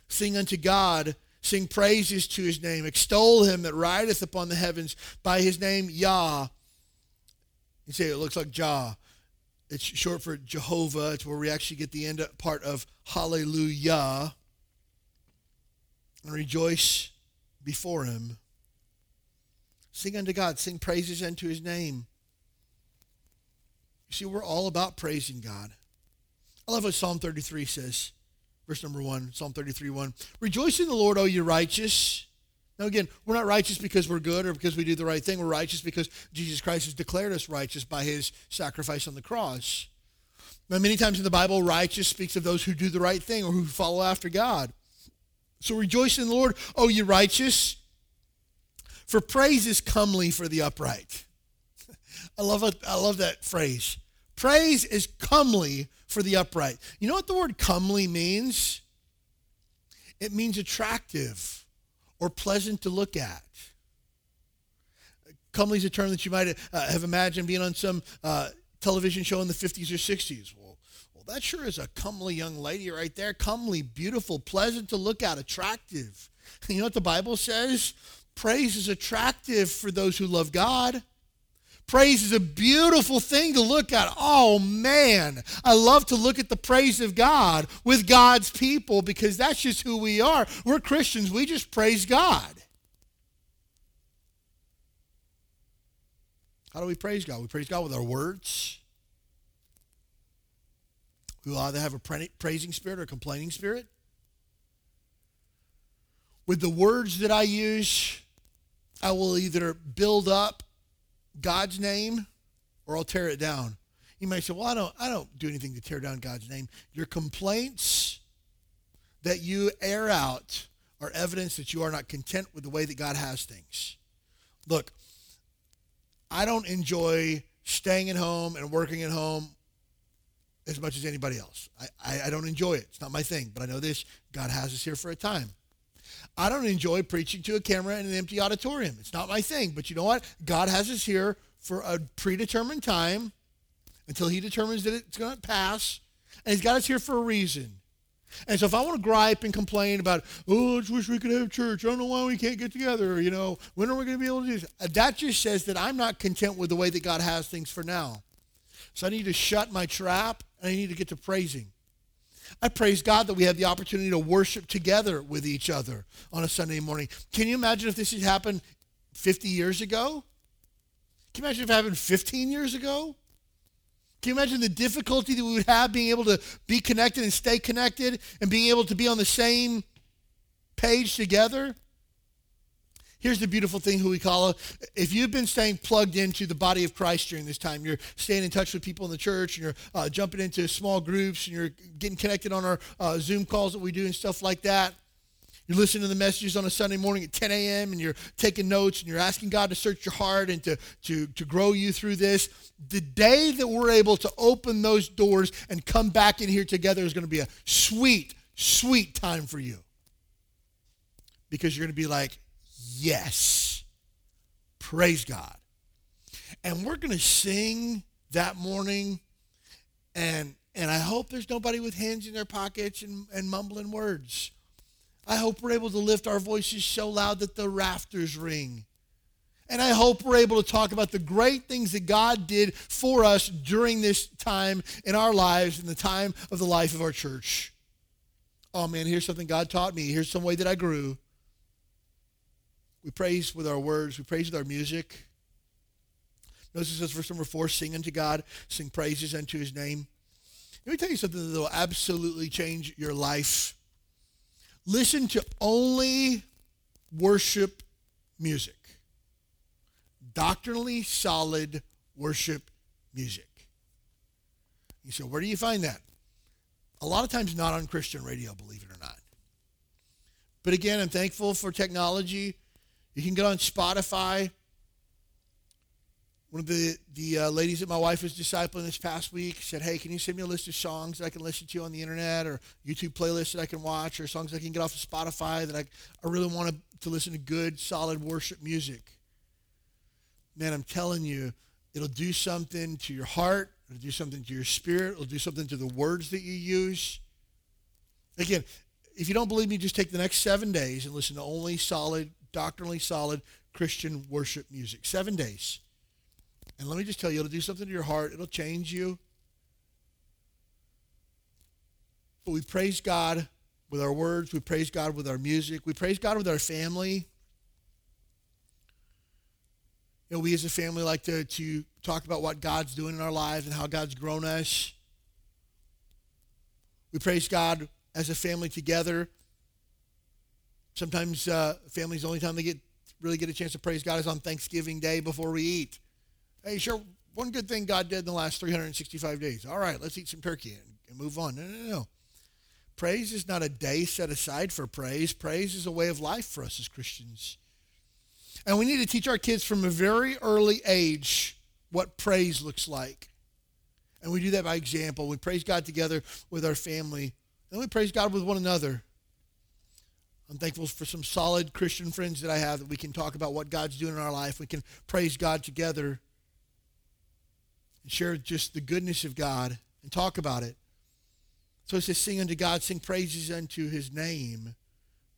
Sing unto God, sing praises to his name, extol him that rideth upon the heavens by his name Yah. You say it looks like Jah. It's short for Jehovah. It's where we actually get the end part of Hallelujah. And rejoice before him. Sing unto God, sing praises unto his name. You see, we're all about praising God. I love what Psalm 33 says. Verse number one, Psalm 33 1. Rejoice in the Lord, O you righteous. Now, again, we're not righteous because we're good or because we do the right thing. We're righteous because Jesus Christ has declared us righteous by his sacrifice on the cross. Now, many times in the Bible, righteous speaks of those who do the right thing or who follow after God. So rejoice in the Lord, O you righteous, for praise is comely for the upright. I love. I love that phrase. Praise is comely for the upright. You know what the word comely means? It means attractive or pleasant to look at. Comely is a term that you might uh, have imagined being on some uh, television show in the 50s or 60s. Well, well, that sure is a comely young lady right there. Comely, beautiful, pleasant to look at, attractive. You know what the Bible says? Praise is attractive for those who love God. Praise is a beautiful thing to look at. Oh man, I love to look at the praise of God with God's people because that's just who we are. We're Christians, we just praise God. How do we praise God? We praise God with our words. We will either have a praising spirit or a complaining spirit. With the words that I use, I will either build up God's name or I'll tear it down. You might say, "Well, I don't I don't do anything to tear down God's name." Your complaints that you air out are evidence that you are not content with the way that God has things. Look, I don't enjoy staying at home and working at home as much as anybody else. I, I, I, don't enjoy it. It's not my thing. But I know this God has us here for a time. I don't enjoy preaching to a camera in an empty auditorium. It's not my thing. But you know what? God has us here for a predetermined time until He determines that it's going to pass. And He's got us here for a reason. And so if I want to gripe and complain about, oh, I just wish we could have church. I don't know why we can't get together. You know, when are we going to be able to do this? Uh, that just says that I'm not content with the way that God has things for now. So I need to shut my trap and I need to get to praising. I praise God that we have the opportunity to worship together with each other on a Sunday morning. Can you imagine if this had happened 50 years ago? Can you imagine if it happened 15 years ago? Can you imagine the difficulty that we would have being able to be connected and stay connected and being able to be on the same page together? Here's the beautiful thing, who we call. If you've been staying plugged into the body of Christ during this time, you're staying in touch with people in the church, and you're uh, jumping into small groups, and you're getting connected on our uh, Zoom calls that we do and stuff like that. You're listening to the messages on a Sunday morning at 10 a.m. and you're taking notes and you're asking God to search your heart and to, to, to grow you through this. The day that we're able to open those doors and come back in here together is going to be a sweet, sweet time for you. Because you're going to be like, yes, praise God. And we're going to sing that morning and and I hope there's nobody with hands in their pockets and, and mumbling words. I hope we're able to lift our voices so loud that the rafters ring. And I hope we're able to talk about the great things that God did for us during this time in our lives, in the time of the life of our church. Oh man, here's something God taught me. Here's some way that I grew. We praise with our words, we praise with our music. Notice it says, verse number four, sing unto God, sing praises unto his name. Let me tell you something that will absolutely change your life listen to only worship music. Doctrinally solid worship music. You say, where do you find that? A lot of times not on Christian radio, believe it or not. But again, I'm thankful for technology. You can get on Spotify, one of the, the uh, ladies that my wife was discipling this past week said, Hey, can you send me a list of songs that I can listen to on the internet or YouTube playlists that I can watch or songs I can get off of Spotify that I, I really want to, to listen to good, solid worship music? Man, I'm telling you, it'll do something to your heart, it'll do something to your spirit, it'll do something to the words that you use. Again, if you don't believe me, just take the next seven days and listen to only solid, doctrinally solid Christian worship music. Seven days. And let me just tell you, it'll do something to your heart. It'll change you. But we praise God with our words. We praise God with our music. We praise God with our family. You know, we as a family like to, to talk about what God's doing in our lives and how God's grown us. We praise God as a family together. Sometimes uh, families, the only time they get really get a chance to praise God is on Thanksgiving Day before we eat. Hey, sure, one good thing God did in the last 365 days. All right, let's eat some turkey and, and move on. No, no, no. Praise is not a day set aside for praise. Praise is a way of life for us as Christians. And we need to teach our kids from a very early age what praise looks like. And we do that by example. We praise God together with our family, and we praise God with one another. I'm thankful for some solid Christian friends that I have that we can talk about what God's doing in our life. We can praise God together and share just the goodness of God and talk about it. So it says, Sing unto God, sing praises unto his name,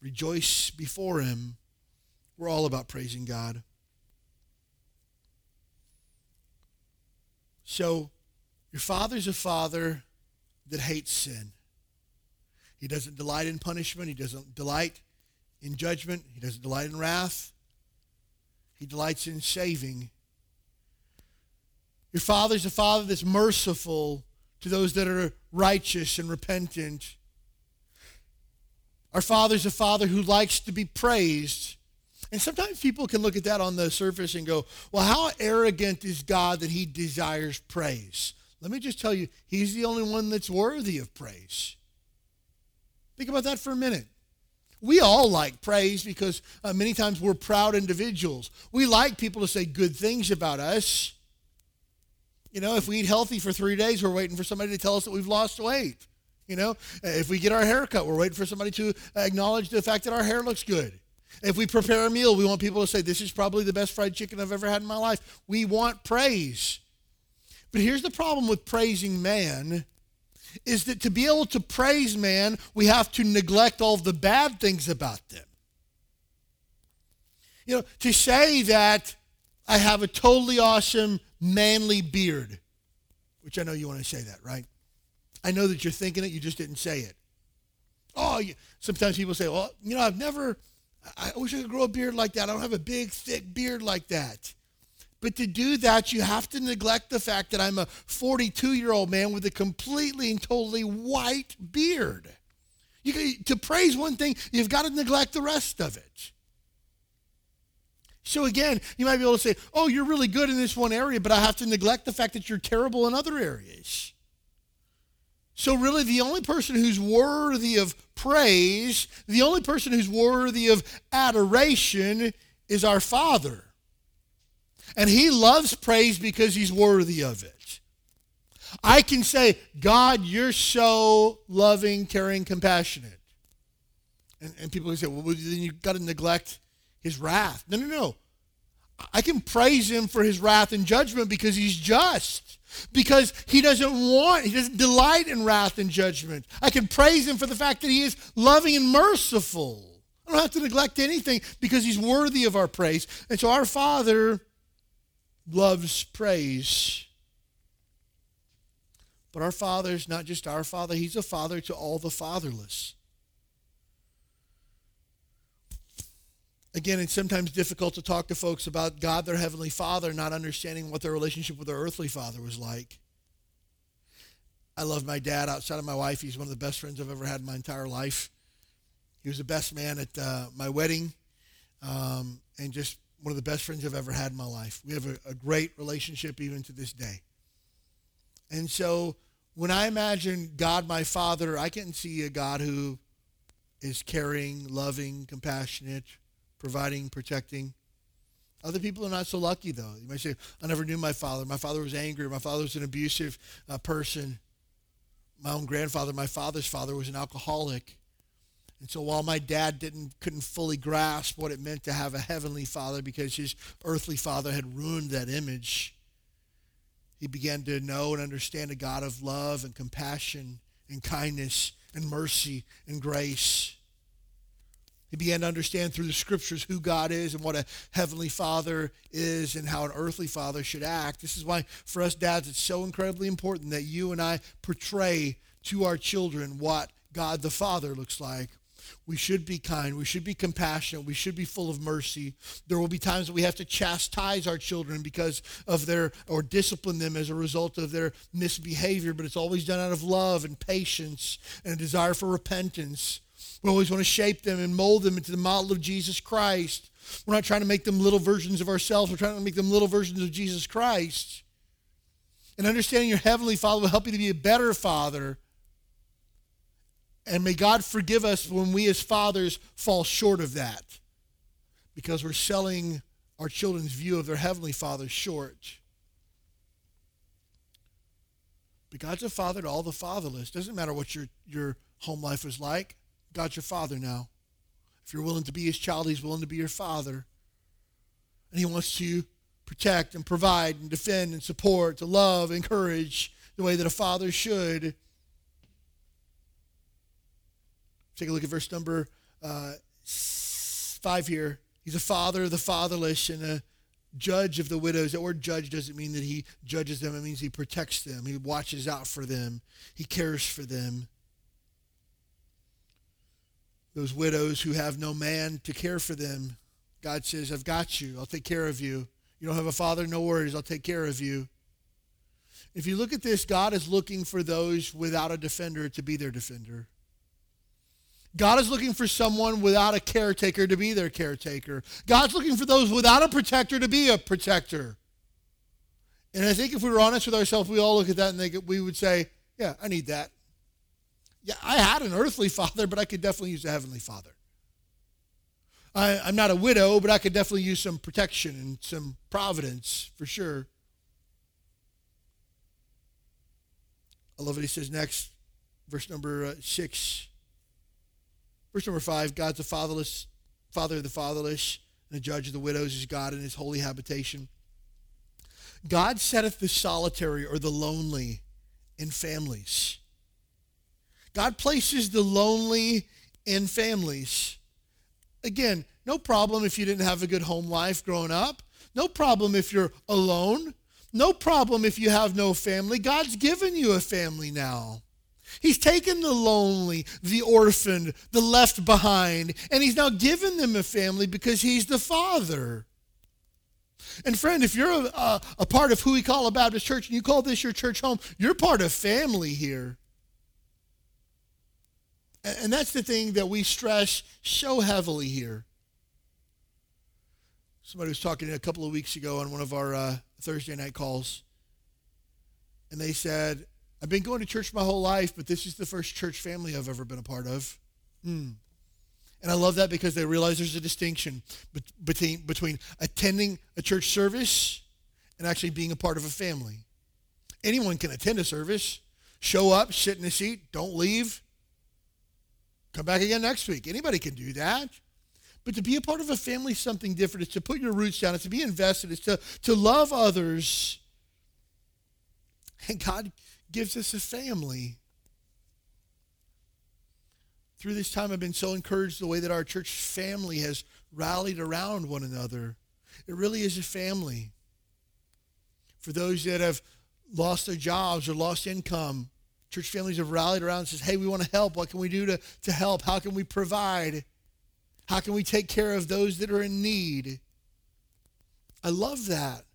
rejoice before him. We're all about praising God. So, your father's a father that hates sin. He doesn't delight in punishment. He doesn't delight in judgment. He doesn't delight in wrath. He delights in saving. Your Father is a father that's merciful to those that are righteous and repentant. Our Father is a father who likes to be praised. And sometimes people can look at that on the surface and go, well, how arrogant is God that he desires praise? Let me just tell you, he's the only one that's worthy of praise. Think about that for a minute. We all like praise because uh, many times we're proud individuals. We like people to say good things about us. You know, if we eat healthy for three days, we're waiting for somebody to tell us that we've lost weight. You know, if we get our hair cut, we're waiting for somebody to acknowledge the fact that our hair looks good. If we prepare a meal, we want people to say, This is probably the best fried chicken I've ever had in my life. We want praise. But here's the problem with praising man is that to be able to praise man, we have to neglect all the bad things about them. You know, to say that I have a totally awesome manly beard, which I know you want to say that, right? I know that you're thinking it, you just didn't say it. Oh, sometimes people say, well, you know, I've never, I wish I could grow a beard like that. I don't have a big, thick beard like that. But to do that, you have to neglect the fact that I'm a 42 year old man with a completely and totally white beard. You, to praise one thing, you've got to neglect the rest of it. So again, you might be able to say, oh, you're really good in this one area, but I have to neglect the fact that you're terrible in other areas. So, really, the only person who's worthy of praise, the only person who's worthy of adoration is our Father. And He loves praise because He's worthy of it. I can say, God, you're so loving, caring, compassionate. And, and people can say, well, then you've got to neglect His wrath. No, no, no. I can praise Him for His wrath and judgment because He's just because he doesn't want, he doesn't delight in wrath and judgment. I can praise him for the fact that he is loving and merciful. I don't have to neglect anything because he's worthy of our praise. And so our Father loves praise. But our Father is not just our Father, he's a Father to all the fatherless. Again, it's sometimes difficult to talk to folks about God, their Heavenly Father, not understanding what their relationship with their earthly father was like. I love my dad outside of my wife. He's one of the best friends I've ever had in my entire life. He was the best man at uh, my wedding um, and just one of the best friends I've ever had in my life. We have a, a great relationship even to this day. And so when I imagine God, my Father, I can see a God who is caring, loving, compassionate, providing, protecting. Other people are not so lucky, though. You might say, I never knew my father. My father was angry. My father was an abusive uh, person. My own grandfather, my father's father, was an alcoholic. And so while my dad didn't couldn't fully grasp what it meant to have a heavenly father because his earthly father had ruined that image, he began to know and understand a God of love and compassion and kindness and mercy and grace. He began to understand through the scriptures who God is and what a heavenly father is and how an earthly father should act. This is why, for us dads, it's so incredibly important that you and I portray to our children what God the Father looks like. We should be kind. We should be compassionate. We should be full of mercy. There will be times that we have to chastise our children because of their, or discipline them as a result of their misbehavior, but it's always done out of love and patience and a desire for repentance. We always want to shape them and mold them into the model of Jesus Christ. We're not trying to make them little versions of ourselves. We're trying to make them little versions of Jesus Christ. And understanding your heavenly Father will help you to be a better father. And may God forgive us when we as fathers fall short of that because we're selling our children's view of their heavenly Father short. But God's a father to all the fatherless. Doesn't matter what your, your home life was like. God's your father now. If you're willing to be his child, he's willing to be your father. And he wants to protect and provide and defend and support, to love, and encourage the way that a father should. Take a look at verse number uh, five here. He's a father of the fatherless and a judge of the widows. That word judge doesn't mean that he judges them, it means he protects them, he watches out for them, he cares for them. Those widows who have no man to care for them, God says, I've got you. I'll take care of you. You don't have a father, no worries. I'll take care of you. If you look at this, God is looking for those without a defender to be their defender. God is looking for someone without a caretaker to be their caretaker. God's looking for those without a protector to be a protector. And I think if we were honest with ourselves, we all look at that and we would say, yeah, I need that. Yeah, I had an earthly father, but I could definitely use a heavenly father. I, I'm not a widow, but I could definitely use some protection and some providence for sure. I love what he says next, verse number uh, six. Verse number five God's the fatherless, father of the fatherless, and the judge of the widows is God in his holy habitation. God setteth the solitary or the lonely in families. God places the lonely in families. Again, no problem if you didn't have a good home life growing up. No problem if you're alone. No problem if you have no family. God's given you a family now. He's taken the lonely, the orphaned, the left behind, and he's now given them a family because he's the father. And friend, if you're a, a, a, part of who we call a Baptist church and you call this your church home, you're part of family here. And that's the thing that we stress so heavily here. Somebody was talking a couple of weeks ago on one of our uh, Thursday night calls, and they said, I've been going to church my whole life, but this is the first church family I've ever been a part of. Mm. And I love that because they realize there's a distinction between, between attending a church service and actually being a part of a family. Anyone can attend a service, show up, sit in a seat, don't leave, Come back again next week. Anybody can do that. But to be a part of a family is something different. It's to put your roots down. It's to be invested. It's to, to love others. And God gives us a family. Through this time, I've been so encouraged the way that our church family has rallied around one another. It really is a family. For those that have lost their jobs or lost income, Church families have rallied around and says, hey, we want to help. What can we do to, to help? How can we provide? How can we take care of those that are in need? I love that.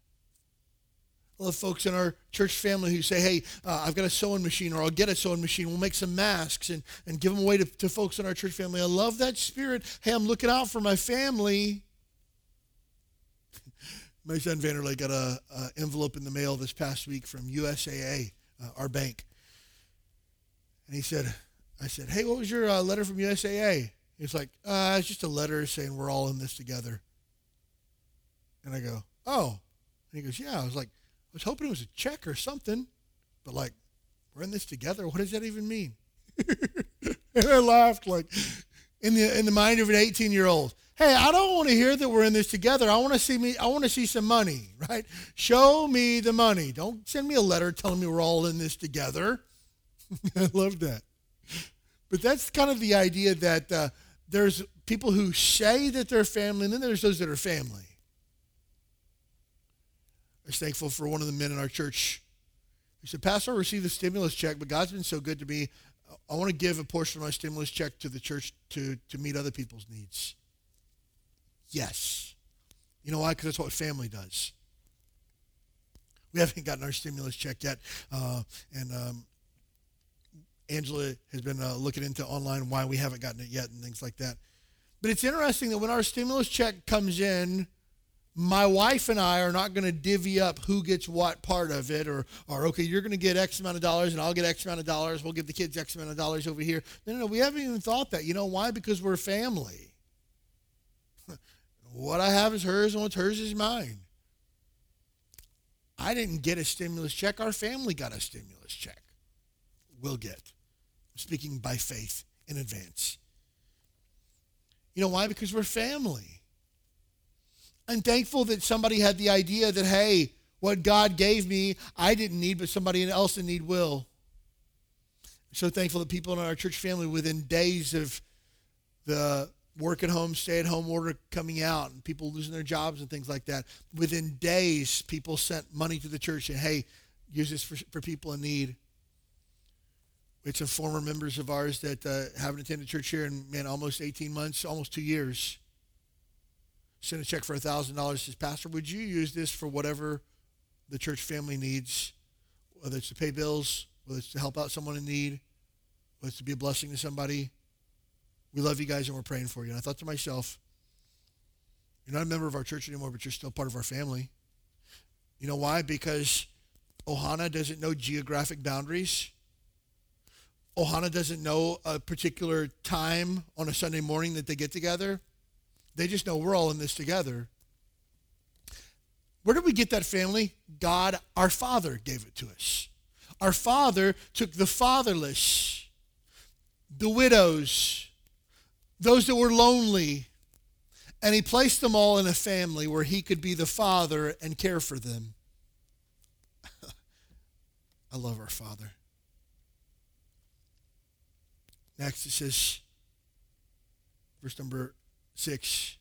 Love folks in our church family who say, hey, uh, I've got a sewing machine or I'll get a sewing machine. We'll make some masks and, and give them away to, to folks in our church family. I love that spirit. Hey, I'm looking out for my family. my son Vanderlei got a, envelope in the mail this past week from USAA, uh, our bank. And he said, I said, hey, what was your uh, letter from USAA? He's like, uh, it's just a letter saying we're all in this together. And I go, oh. And he goes, yeah. I was like, was hoping it was a check or something, but like, we're in this together. What does that even mean? and I laughed like, in the in the mind of an 18 year old. Hey, I don't want to hear that we're in this together. I want to see me. I want to see some money, right? Show me the money. Don't send me a letter telling me we're all in this together. I love that. But that's kind of the idea that uh, there's people who say that they're family, and then there's those that are family. Was thankful for one of the men in our church. He said, Pastor, I received a stimulus check, but God's been so good to me. I want to give a portion of my stimulus check to the church to, to meet other people's needs. Yes. You know why? Because that's what family does. We haven't gotten our stimulus check yet. Uh, and um, Angela has been uh, looking into online why we haven't gotten it yet and things like that. But it's interesting that when our stimulus check comes in, my wife and I are not going to divvy up who gets what part of it or, or okay, you're going to get X amount of dollars and I'll get X amount of dollars. We'll give the kids X amount of dollars over here. No, no, no. We haven't even thought that. You know why? Because we're family. what I have is hers and what's hers is mine. I didn't get a stimulus check. Our family got a stimulus check. We'll get. I'm speaking by faith in advance. You know why? Because we're family. I'm thankful that somebody had the idea that, hey, what God gave me, I didn't need, but somebody else in need will. I'm so thankful that people in our church family, within days of the work at home, stay at home order coming out, and people losing their jobs and things like that, within days, people sent money to the church and, hey, use this for, for people in need. It's some former members of ours that uh, haven't attended church here in, man, almost 18 months, almost two years sent a check for $1,000. Says, Pastor, would you use this for whatever the church family needs, whether it's to pay bills, whether it's to help out someone in need, whether it's to be a blessing to somebody? We love you guys and we're praying for you. And I thought to myself, you're not a member of our church anymore, but you're still part of our family. You know why? Because Ohana doesn't know geographic boundaries. Ohana doesn't know a particular time on a Sunday morning that they get together. They just know we're all in this together. Where did we get that family? God, our Father, gave it to us. Our Father took the fatherless, the widows, those that were lonely, and He placed them all in a family where He could be the Father and care for them. I love our Father. Next, it says, verse number 6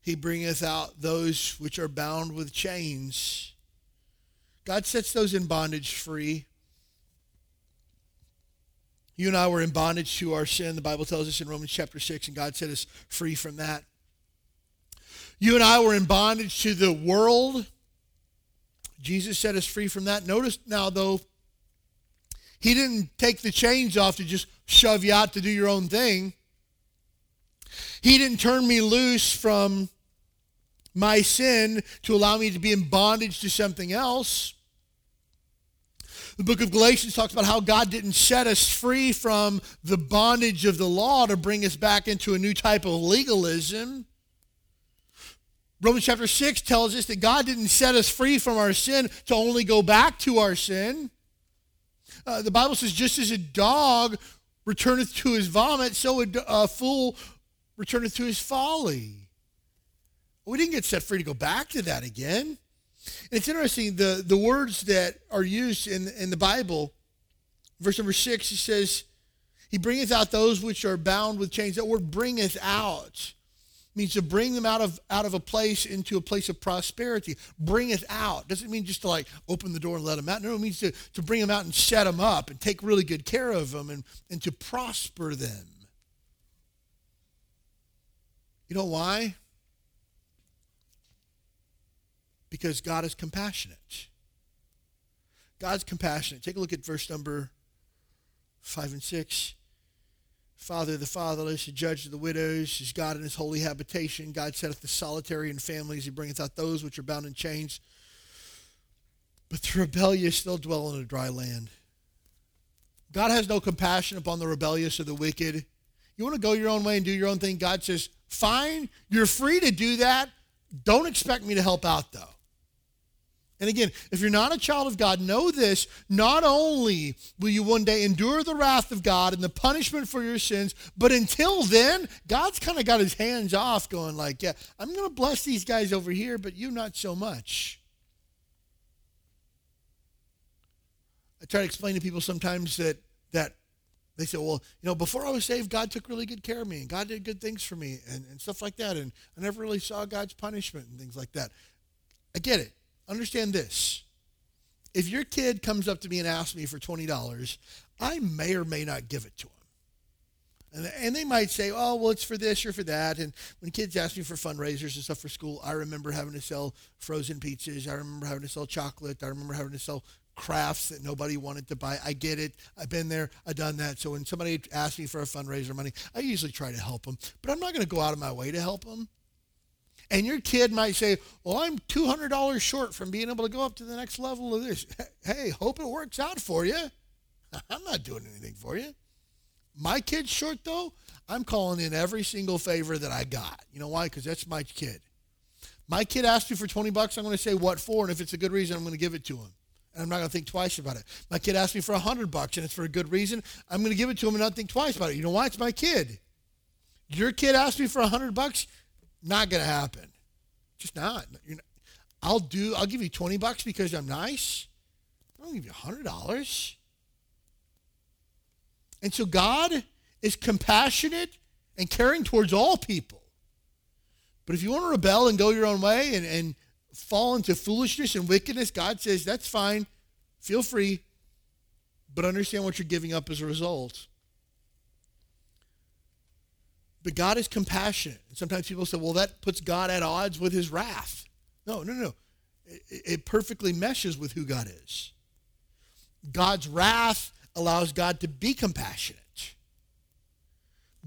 He bringeth out those which are bound with chains. God sets those in bondage free. You and I were in bondage to our sin. The Bible tells us in Romans chapter 6, and God set us free from that. You and I were in bondage to the world. Jesus set us free from that. Notice now, though, he didn't take the chains off to just shove you out to do your own thing. He didn't turn me loose from my sin to allow me to be in bondage to something else. The book of Galatians talks about how God didn't set us free from the bondage of the law to bring us back into a new type of legalism. Romans chapter 6 tells us that God didn't set us free from our sin to only go back to our sin. Uh, the Bible says, just as a dog returneth to his vomit, so a, a fool returneth to his folly. We didn't get set free to go back to that again. And it's interesting, the, the words that are used in, in the Bible, verse number six, he says, He bringeth out those which are bound with chains. That word bringeth out means to bring them out of out of a place into a place of prosperity. Bringeth out doesn't mean just to like open the door and let them out. No, it means to, to bring them out and set them up and take really good care of them and, and to prosper them. You know why? Because God is compassionate. God's compassionate. Take a look at verse number 5 and 6. Father of the fatherless, the judge of the widows, is God in his holy habitation. God setteth the solitary in families. He bringeth out those which are bound in chains. But the rebellious still dwell in a dry land. God has no compassion upon the rebellious or the wicked. You want to go your own way and do your own thing? God says, Fine, you're free to do that. Don't expect me to help out, though. And again, if you're not a child of God, know this not only will you one day endure the wrath of God and the punishment for your sins, but until then, God's kind of got his hands off, going like, Yeah, I'm going to bless these guys over here, but you not so much. I try to explain to people sometimes that that they say, well, you know, before I was saved, God took really good care of me and God did good things for me and, and stuff like that. And I never really saw God's punishment and things like that. I get it. Understand this. If your kid comes up to me and asks me for $20, I may or may not give it to him. And, and they might say, oh, well, it's for this or for that. And when kids ask me for fundraisers and stuff for school, I remember having to sell frozen pizzas. I remember having to sell chocolate. I remember having to sell crafts that nobody wanted to buy. I get it. I've been there. I've done that. So when somebody asks me for a fundraiser money, I usually try to help them. But I'm not going to go out of my way to help them. And your kid might say, Well, I'm $200 short from being able to go up to the next level of this. Hey, hope it works out for you. I'm not doing anything for you. My kid's short, though. I'm calling in every single favor that I got. You know why? Because that's my kid. My kid asked you for 20 bucks. I'm going to say what for, and if it's a good reason, I'm going to give it to him. I'm not going to think twice about it. My kid asked me for a 100 bucks, and it's for a good reason. I'm going to give it to him and not think twice about it. You know why? It's my kid. Your kid asked me for a 100 bucks. Not going to happen. Just not. not. I'll do. I'll give you 20 bucks because I'm nice. I don't give you a $100. And so God is compassionate and caring towards all people. But if you want to rebel and go your own way and, and fall into foolishness and wickedness, God says, that's fine. Feel free. But understand what you're giving up as a result. But God is compassionate. And sometimes people say, well, that puts God at odds with his wrath. No, no, no. It, it perfectly meshes with who God is. God's wrath allows God to be compassionate.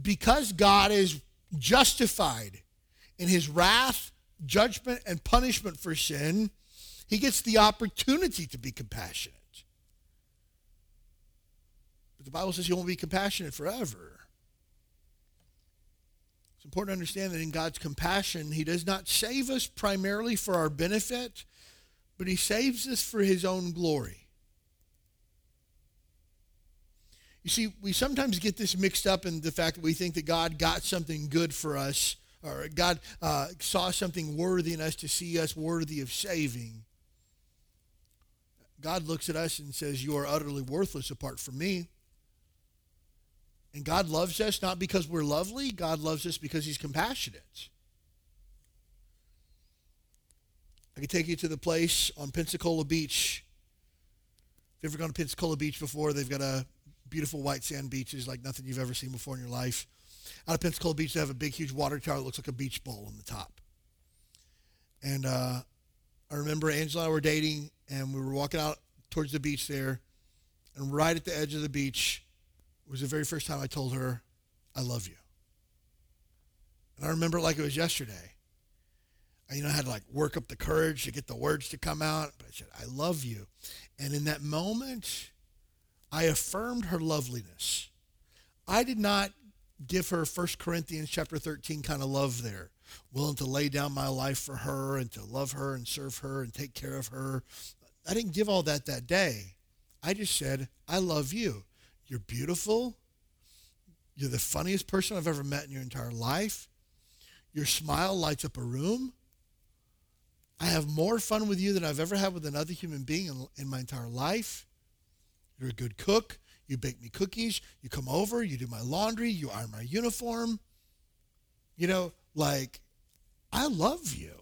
Because God is justified in his wrath, judgment, and punishment for sin, he gets the opportunity to be compassionate. But the Bible says he won't be compassionate forever. It's important to understand that in God's compassion, he does not save us primarily for our benefit, but he saves us for his own glory. You see, we sometimes get this mixed up in the fact that we think that God got something good for us, or God uh, saw something worthy in us to see us worthy of saving. God looks at us and says, You are utterly worthless apart from me. And God loves us not because we're lovely, God loves us because He's compassionate. I can take you to the place on Pensacola Beach. If you've ever gone to Pensacola Beach before, they've got a beautiful white sand beaches like nothing you've ever seen before in your life. Out of Pensacola Beach, they have a big, huge water tower that looks like a beach ball on the top. And uh, I remember Angela and I were dating, and we were walking out towards the beach there, and right at the edge of the beach was the very first time I told her, I love you. And I remember it like it was yesterday. I, you know, I had to like work up the courage to get the words to come out, but I said, I love you. And in that moment, I affirmed her loveliness. I did not give her 1 Corinthians chapter 13 kind of love there, willing to lay down my life for her and to love her and serve her and take care of her. I didn't give all that that day. I just said, I love you. You're beautiful. You're the funniest person I've ever met in your entire life. Your smile lights up a room. I have more fun with you than I've ever had with another human being in, in my entire life. You're a good cook. You bake me cookies. You come over. You do my laundry. You iron my uniform. You know, like, I love you.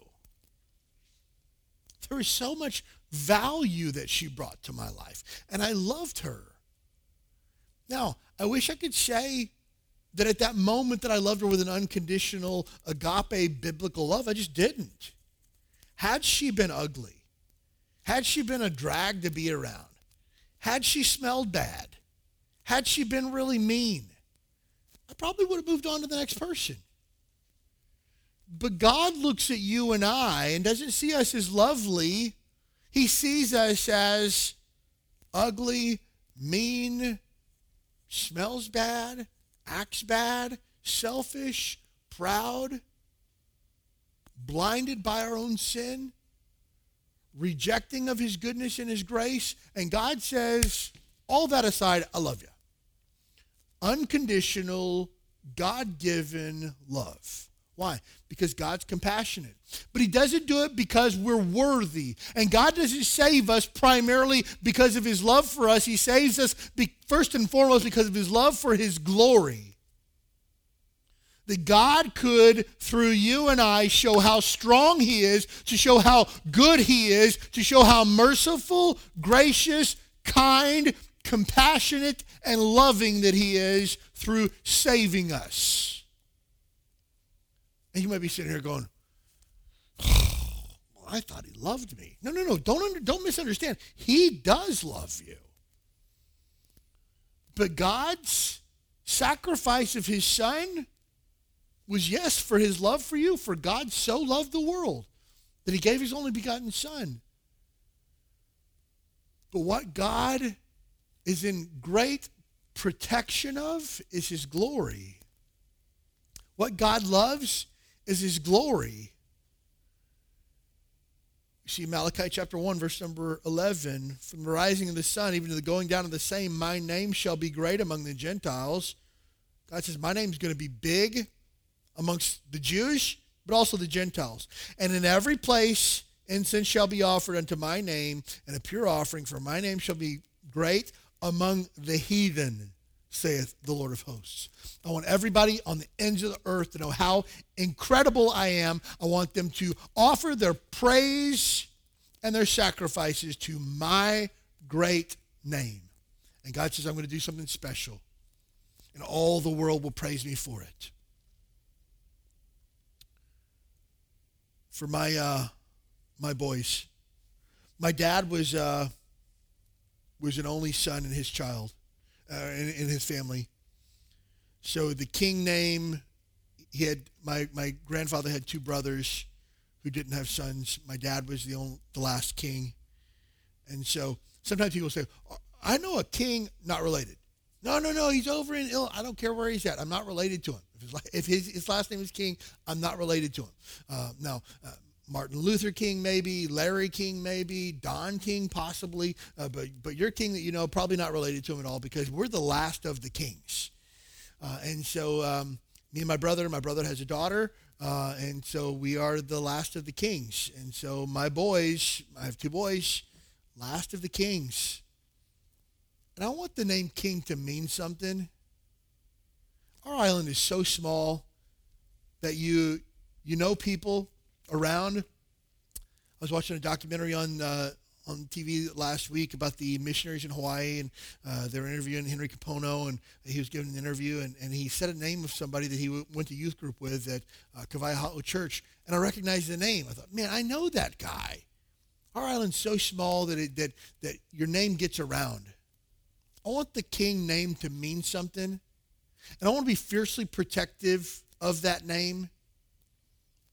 There was so much value that she brought to my life, and I loved her. Now, I wish I could say that at that moment that I loved her with an unconditional agape biblical love. I just didn't. Had she been ugly, had she been a drag to be around, had she smelled bad, had she been really mean, I probably would have moved on to the next person. But God looks at you and I and doesn't see us as lovely. He sees us as ugly, mean, smells bad, acts bad, selfish, proud, blinded by our own sin rejecting of his goodness and his grace. And God says, all that aside, I love you. Unconditional, God given love. Why? Because God's compassionate. But he doesn't do it because we're worthy. And God doesn't save us primarily because of his love for us. He saves us first and foremost because of his love for his glory that God could, through you and I, show how strong He is, to show how good He is, to show how merciful, gracious, kind, compassionate, and loving that He is through saving us. And you might be sitting here going, oh, I thought He loved me. No, no, no. Don't, under, don't misunderstand. He does love you. But God's sacrifice of His Son was yes, for his love for you, for God so loved the world that he gave his only begotten Son. But what God is in great protection of is his glory. What God loves is his glory. You see Malachi chapter 1, verse number 11 from the rising of the sun, even to the going down of the same, my name shall be great among the Gentiles. God says, My name's going to be big amongst the Jews, but also the Gentiles. And in every place, incense shall be offered unto my name, and a pure offering for my name shall be great among the heathen, saith the Lord of hosts. I want everybody on the ends of the earth to know how incredible I am. I want them to offer their praise and their sacrifices to my great name. And God says, I'm going to do something special, and all the world will praise me for it. For my uh, my boys, my dad was uh, was an only son in his child, uh, in, in his family. So the king name, he had my my grandfather had two brothers who didn't have sons. My dad was the only, the last king, and so sometimes people say, oh, "I know a king not related." No, no, no. He's over in ill. I don't care where he's at. I'm not related to him. If his, if his, his last name is King, I'm not related to him. Uh, now, uh, Martin Luther King, maybe Larry King, maybe Don King, possibly, uh, but but your king that you know probably not related to him at all because we're the last of the kings, uh, and so um, me and my brother, my brother has a daughter, uh, and so we are the last of the kings, and so my boys, I have two boys, last of the kings, and I want the name King to mean something. Our island is so small that you you know people around. I was watching a documentary on uh, on TV last week about the missionaries in Hawaii, and uh, they were interviewing Henry Kapono, and he was giving an interview, and, and he said a name of somebody that he w- went to youth group with at uh, Kawaiahaʻo Church, and I recognized the name. I thought, man, I know that guy. Our island's so small that it, that that your name gets around. I want the king name to mean something, and I want to be fiercely protective of that name.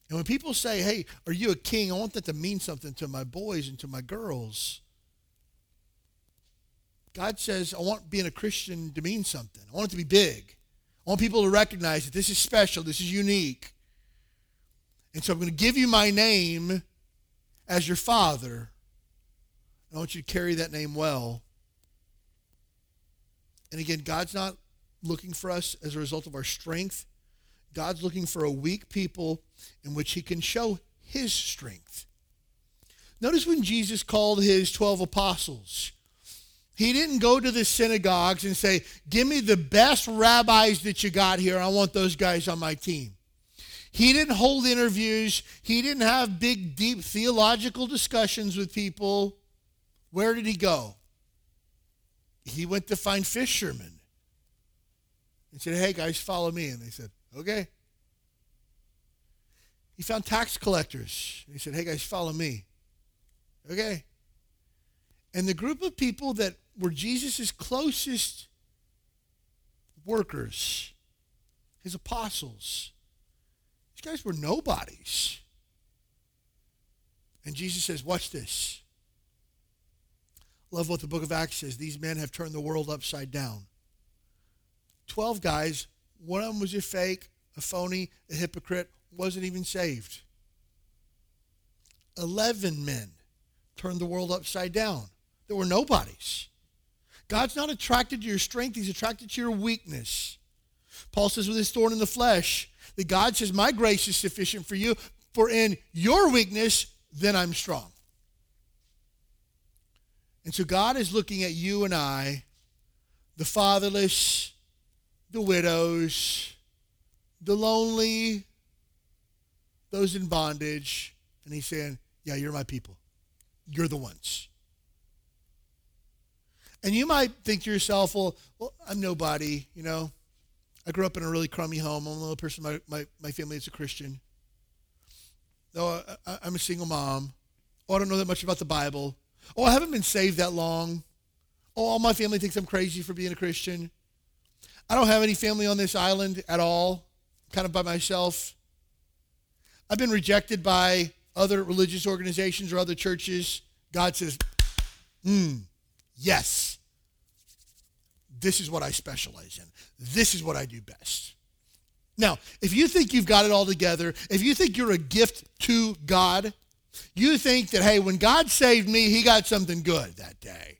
And when people say, hey, are you a king? I want that to mean something to my boys and to my girls. God says, I want being a Christian to mean something. I want it to be big. I want people to recognize that this is special, this is unique. And so I'm going to give you my name as your father. I want you to carry that name well. And again, God's not looking for us as a result of our strength. God's looking for a weak people in which he can show his strength. Notice when Jesus called his 12 apostles, he didn't go to the synagogues and say, Give me the best rabbis that you got here. I want those guys on my team. He didn't hold interviews. He didn't have big, deep theological discussions with people. Where did he go? He went to find fishermen and said, Hey, guys, follow me. And they said, Okay. He found tax collectors. He said, Hey, guys, follow me. Okay. And the group of people that were Jesus' closest workers, his apostles, these guys were nobodies. And Jesus says, Watch this. Love what the book of Acts says. These men have turned the world upside down. Twelve guys, one of them was a fake, a phony, a hypocrite, wasn't even saved. Eleven men turned the world upside down. There were nobodies. God's not attracted to your strength, He's attracted to your weakness. Paul says, with his thorn in the flesh, that God says, My grace is sufficient for you, for in your weakness, then I'm strong. And so God is looking at you and I, the fatherless, the widows, the lonely, those in bondage, and he's saying, Yeah, you're my people. You're the ones. And you might think to yourself, well, well, I'm nobody, you know. I grew up in a really crummy home. I'm the only person my, my, my family is a Christian. No, I, I'm a single mom. Oh, I don't know that much about the Bible. Oh, I haven't been saved that long. Oh, all my family thinks I'm crazy for being a Christian. I don't have any family on this island at all. kind of by myself. I've been rejected by other religious organizations or other churches. God says, hmm, yes, this is what I specialize in. This is what I do best. Now, if you think you've got it all together, if you think you're a gift to God, you think that, hey, when God saved me, he got something good that day.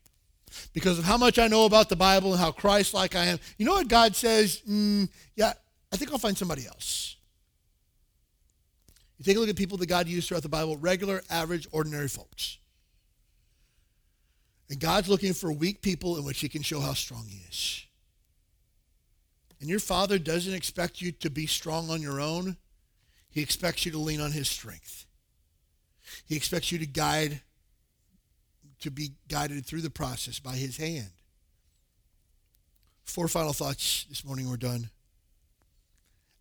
Because of how much I know about the Bible and how Christ like I am. You know what God says? Mm, yeah, I think I'll find somebody else. You take a look at people that God used throughout the Bible regular, average, ordinary folks. And God's looking for weak people in which he can show how strong he is. And your father doesn't expect you to be strong on your own. He expects you to lean on his strength. He expects you to guide, to be guided through the process by his hand. Four final thoughts this morning, we're done.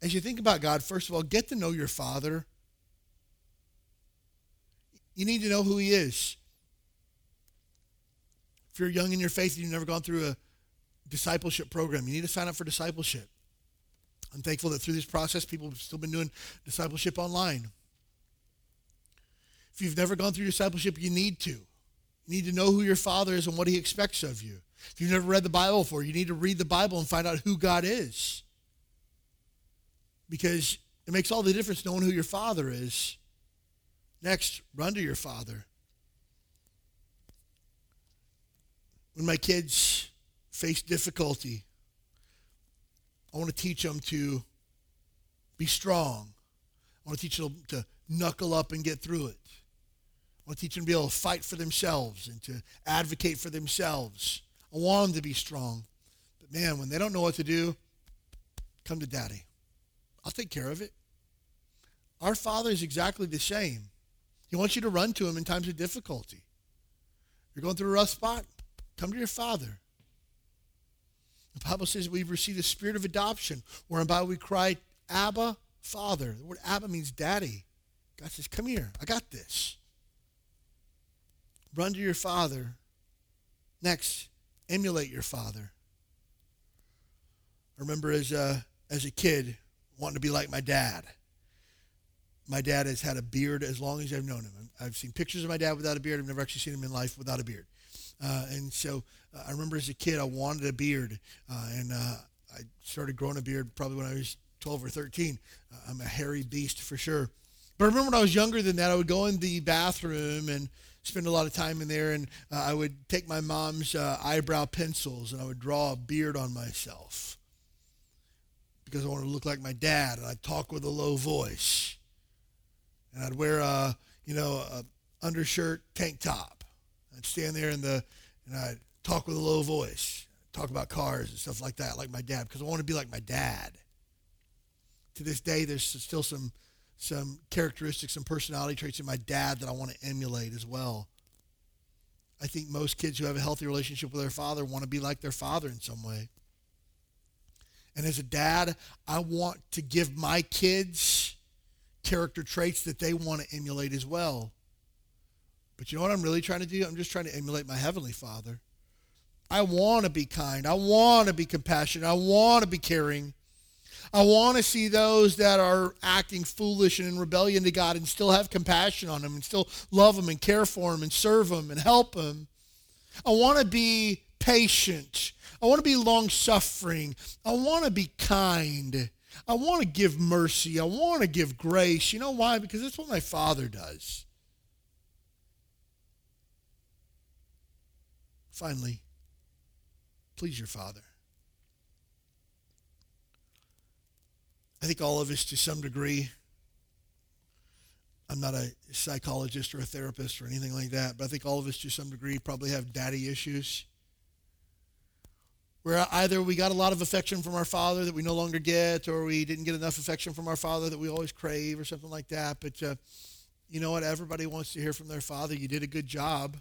As you think about God, first of all, get to know your father. You need to know who he is. If you're young in your faith and you've never gone through a discipleship program, you need to sign up for discipleship. I'm thankful that through this process, people have still been doing discipleship online. If you've never gone through discipleship, you need to. You need to know who your father is and what he expects of you. If you've never read the Bible before, you need to read the Bible and find out who God is. Because it makes all the difference knowing who your father is. Next, run to your father. When my kids face difficulty, I want to teach them to be strong. I want to teach them to knuckle up and get through it. I want to teach them to be able to fight for themselves and to advocate for themselves. I want them to be strong. But man, when they don't know what to do, come to daddy. I'll take care of it. Our Father is exactly the same. He wants you to run to him in times of difficulty. You're going through a rough spot, come to your Father. The Bible says we've received the spirit of adoption, whereby we cry, Abba, Father. The word Abba means daddy. God says, Come here, I got this. Run to your father. Next, emulate your father. I remember as a, as a kid wanting to be like my dad. My dad has had a beard as long as I've known him. I've seen pictures of my dad without a beard. I've never actually seen him in life without a beard. Uh, and so uh, I remember as a kid, I wanted a beard. Uh, and uh, I started growing a beard probably when I was 12 or 13. Uh, I'm a hairy beast for sure. But I remember when I was younger than that, I would go in the bathroom and spend a lot of time in there, and uh, I would take my mom's uh, eyebrow pencils and I would draw a beard on myself because I wanted to look like my dad, and I'd talk with a low voice, and I'd wear a you know a undershirt tank top. I'd stand there in the and I'd talk with a low voice, talk about cars and stuff like that, like my dad, because I want to be like my dad. To this day, there's still some some characteristics and personality traits in my dad that I want to emulate as well. I think most kids who have a healthy relationship with their father want to be like their father in some way. And as a dad, I want to give my kids character traits that they want to emulate as well. But you know what I'm really trying to do? I'm just trying to emulate my heavenly father. I want to be kind. I want to be compassionate. I want to be caring. I want to see those that are acting foolish and in rebellion to God and still have compassion on them and still love them and care for them and serve them and help them. I want to be patient. I want to be long suffering. I want to be kind. I want to give mercy. I want to give grace. You know why? Because that's what my Father does. Finally, please your Father. I think all of us, to some degree, I'm not a psychologist or a therapist or anything like that, but I think all of us, to some degree, probably have daddy issues. Where either we got a lot of affection from our father that we no longer get, or we didn't get enough affection from our father that we always crave, or something like that. But uh, you know what? Everybody wants to hear from their father. You did a good job.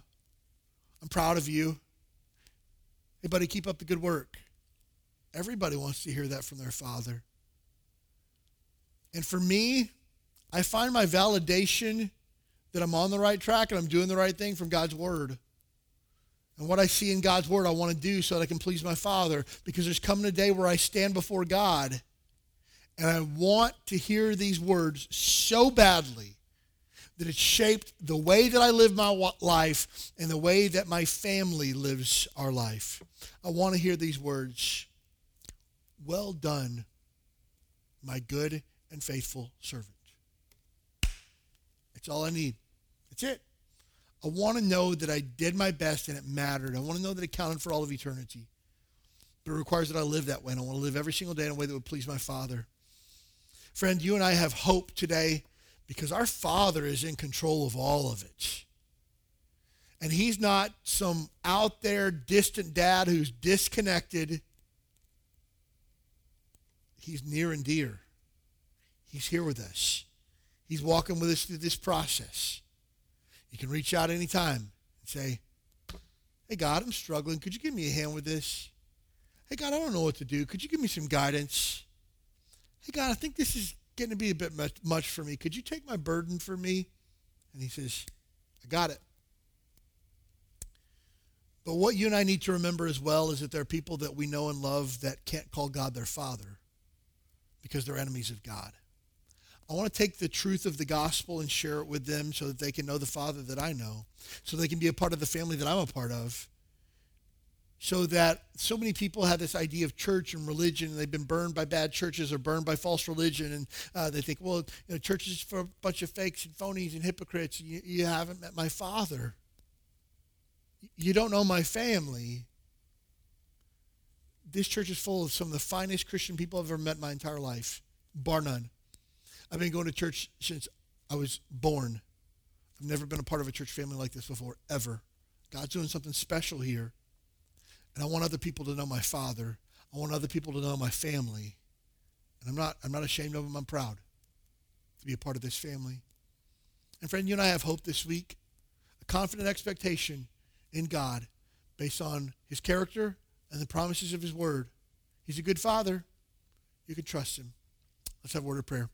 I'm proud of you. Hey, buddy, keep up the good work. Everybody wants to hear that from their father. And for me, I find my validation that I'm on the right track and I'm doing the right thing from God's word. And what I see in God's word, I want to do so that I can please my Father because there's coming a day where I stand before God And I want to hear these words so badly that it shaped the way that I live my life and the way that my family lives our life. I want to hear these words Well done, my good and faithful servant. That's all I need. That's it. I want to know that I did my best and it mattered. I want to know that it counted for all of eternity. But it requires that I live that way. And I want to live every single day in a way that would please my Father. Friend, you and I have hope today because our Father is in control of all of it. And He's not some out there distant dad who's disconnected. He's near and dear. He's here with us. He's walking with us through this process. You can reach out anytime and say, Hey, God, I'm struggling. Could you give me a hand with this? Hey, God, I don't know what to do. Could you give me some guidance? Hey, God, I think this is getting to be a bit much, for me. Could you take my burden for me? And he says, I got it. But what you and I need to remember as well is that there are people that we know and love that can't call God their father because they're enemies of God. I want to take the truth of the gospel and share it with them so that they can know the Father that I know, so they can be a part of the family that I'm a part of. So that so many people have this idea of church and religion, and they've been burned by bad churches or burned by false religion, and uh, they think, well, you know, church is for a bunch of fakes and phonies and hypocrites. You, you haven't met my Father. You don't know my family. This church is full of some of the finest Christian people I've ever met in my entire life, bar none. I've been going to church since I was born. I've never been a part of a church family like this before, ever. God's doing something special here. And I want other people to know my father. I want other people to know my family. And I'm not, I'm not ashamed of them. I'm proud to be a part of this family. And friend, you and I have hope this week, a confident expectation in God based on his character and the promises of his word. He's a good father. You can trust him. Let's have a word of prayer.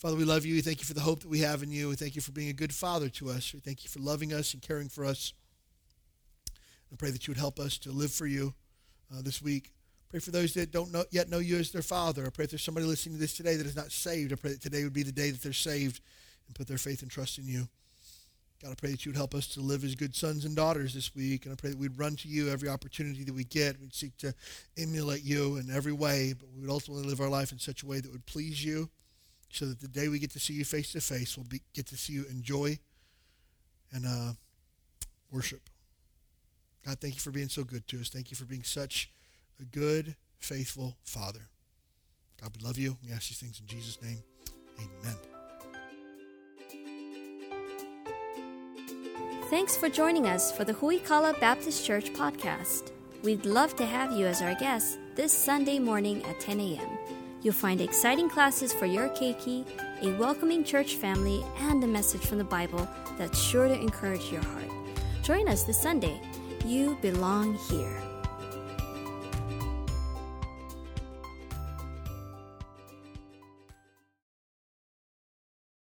Father, we love you. We thank you for the hope that we have in you. We thank you for being a good father to us. We thank you for loving us and caring for us. I pray that you would help us to live for you uh, this week. Pray for those that don't know, yet know you as their father. I pray if there's somebody listening to this today that is not saved, I pray that today would be the day that they're saved and put their faith and trust in you. God, I pray that you would help us to live as good sons and daughters this week. And I pray that we'd run to you every opportunity that we get. We'd seek to emulate you in every way, but we would ultimately live our life in such a way that would please you so that the day we get to see you face to face, we'll be, get to see you enjoy and uh, worship. God, thank you for being so good to us. Thank you for being such a good, faithful Father. God, we love you. We ask these things in Jesus' name. Amen. Thanks for joining us for the Huikala Baptist Church podcast. We'd love to have you as our guest this Sunday morning at 10 a.m. You'll find exciting classes for your keiki, a welcoming church family, and a message from the Bible that's sure to encourage your heart. Join us this Sunday. You belong here.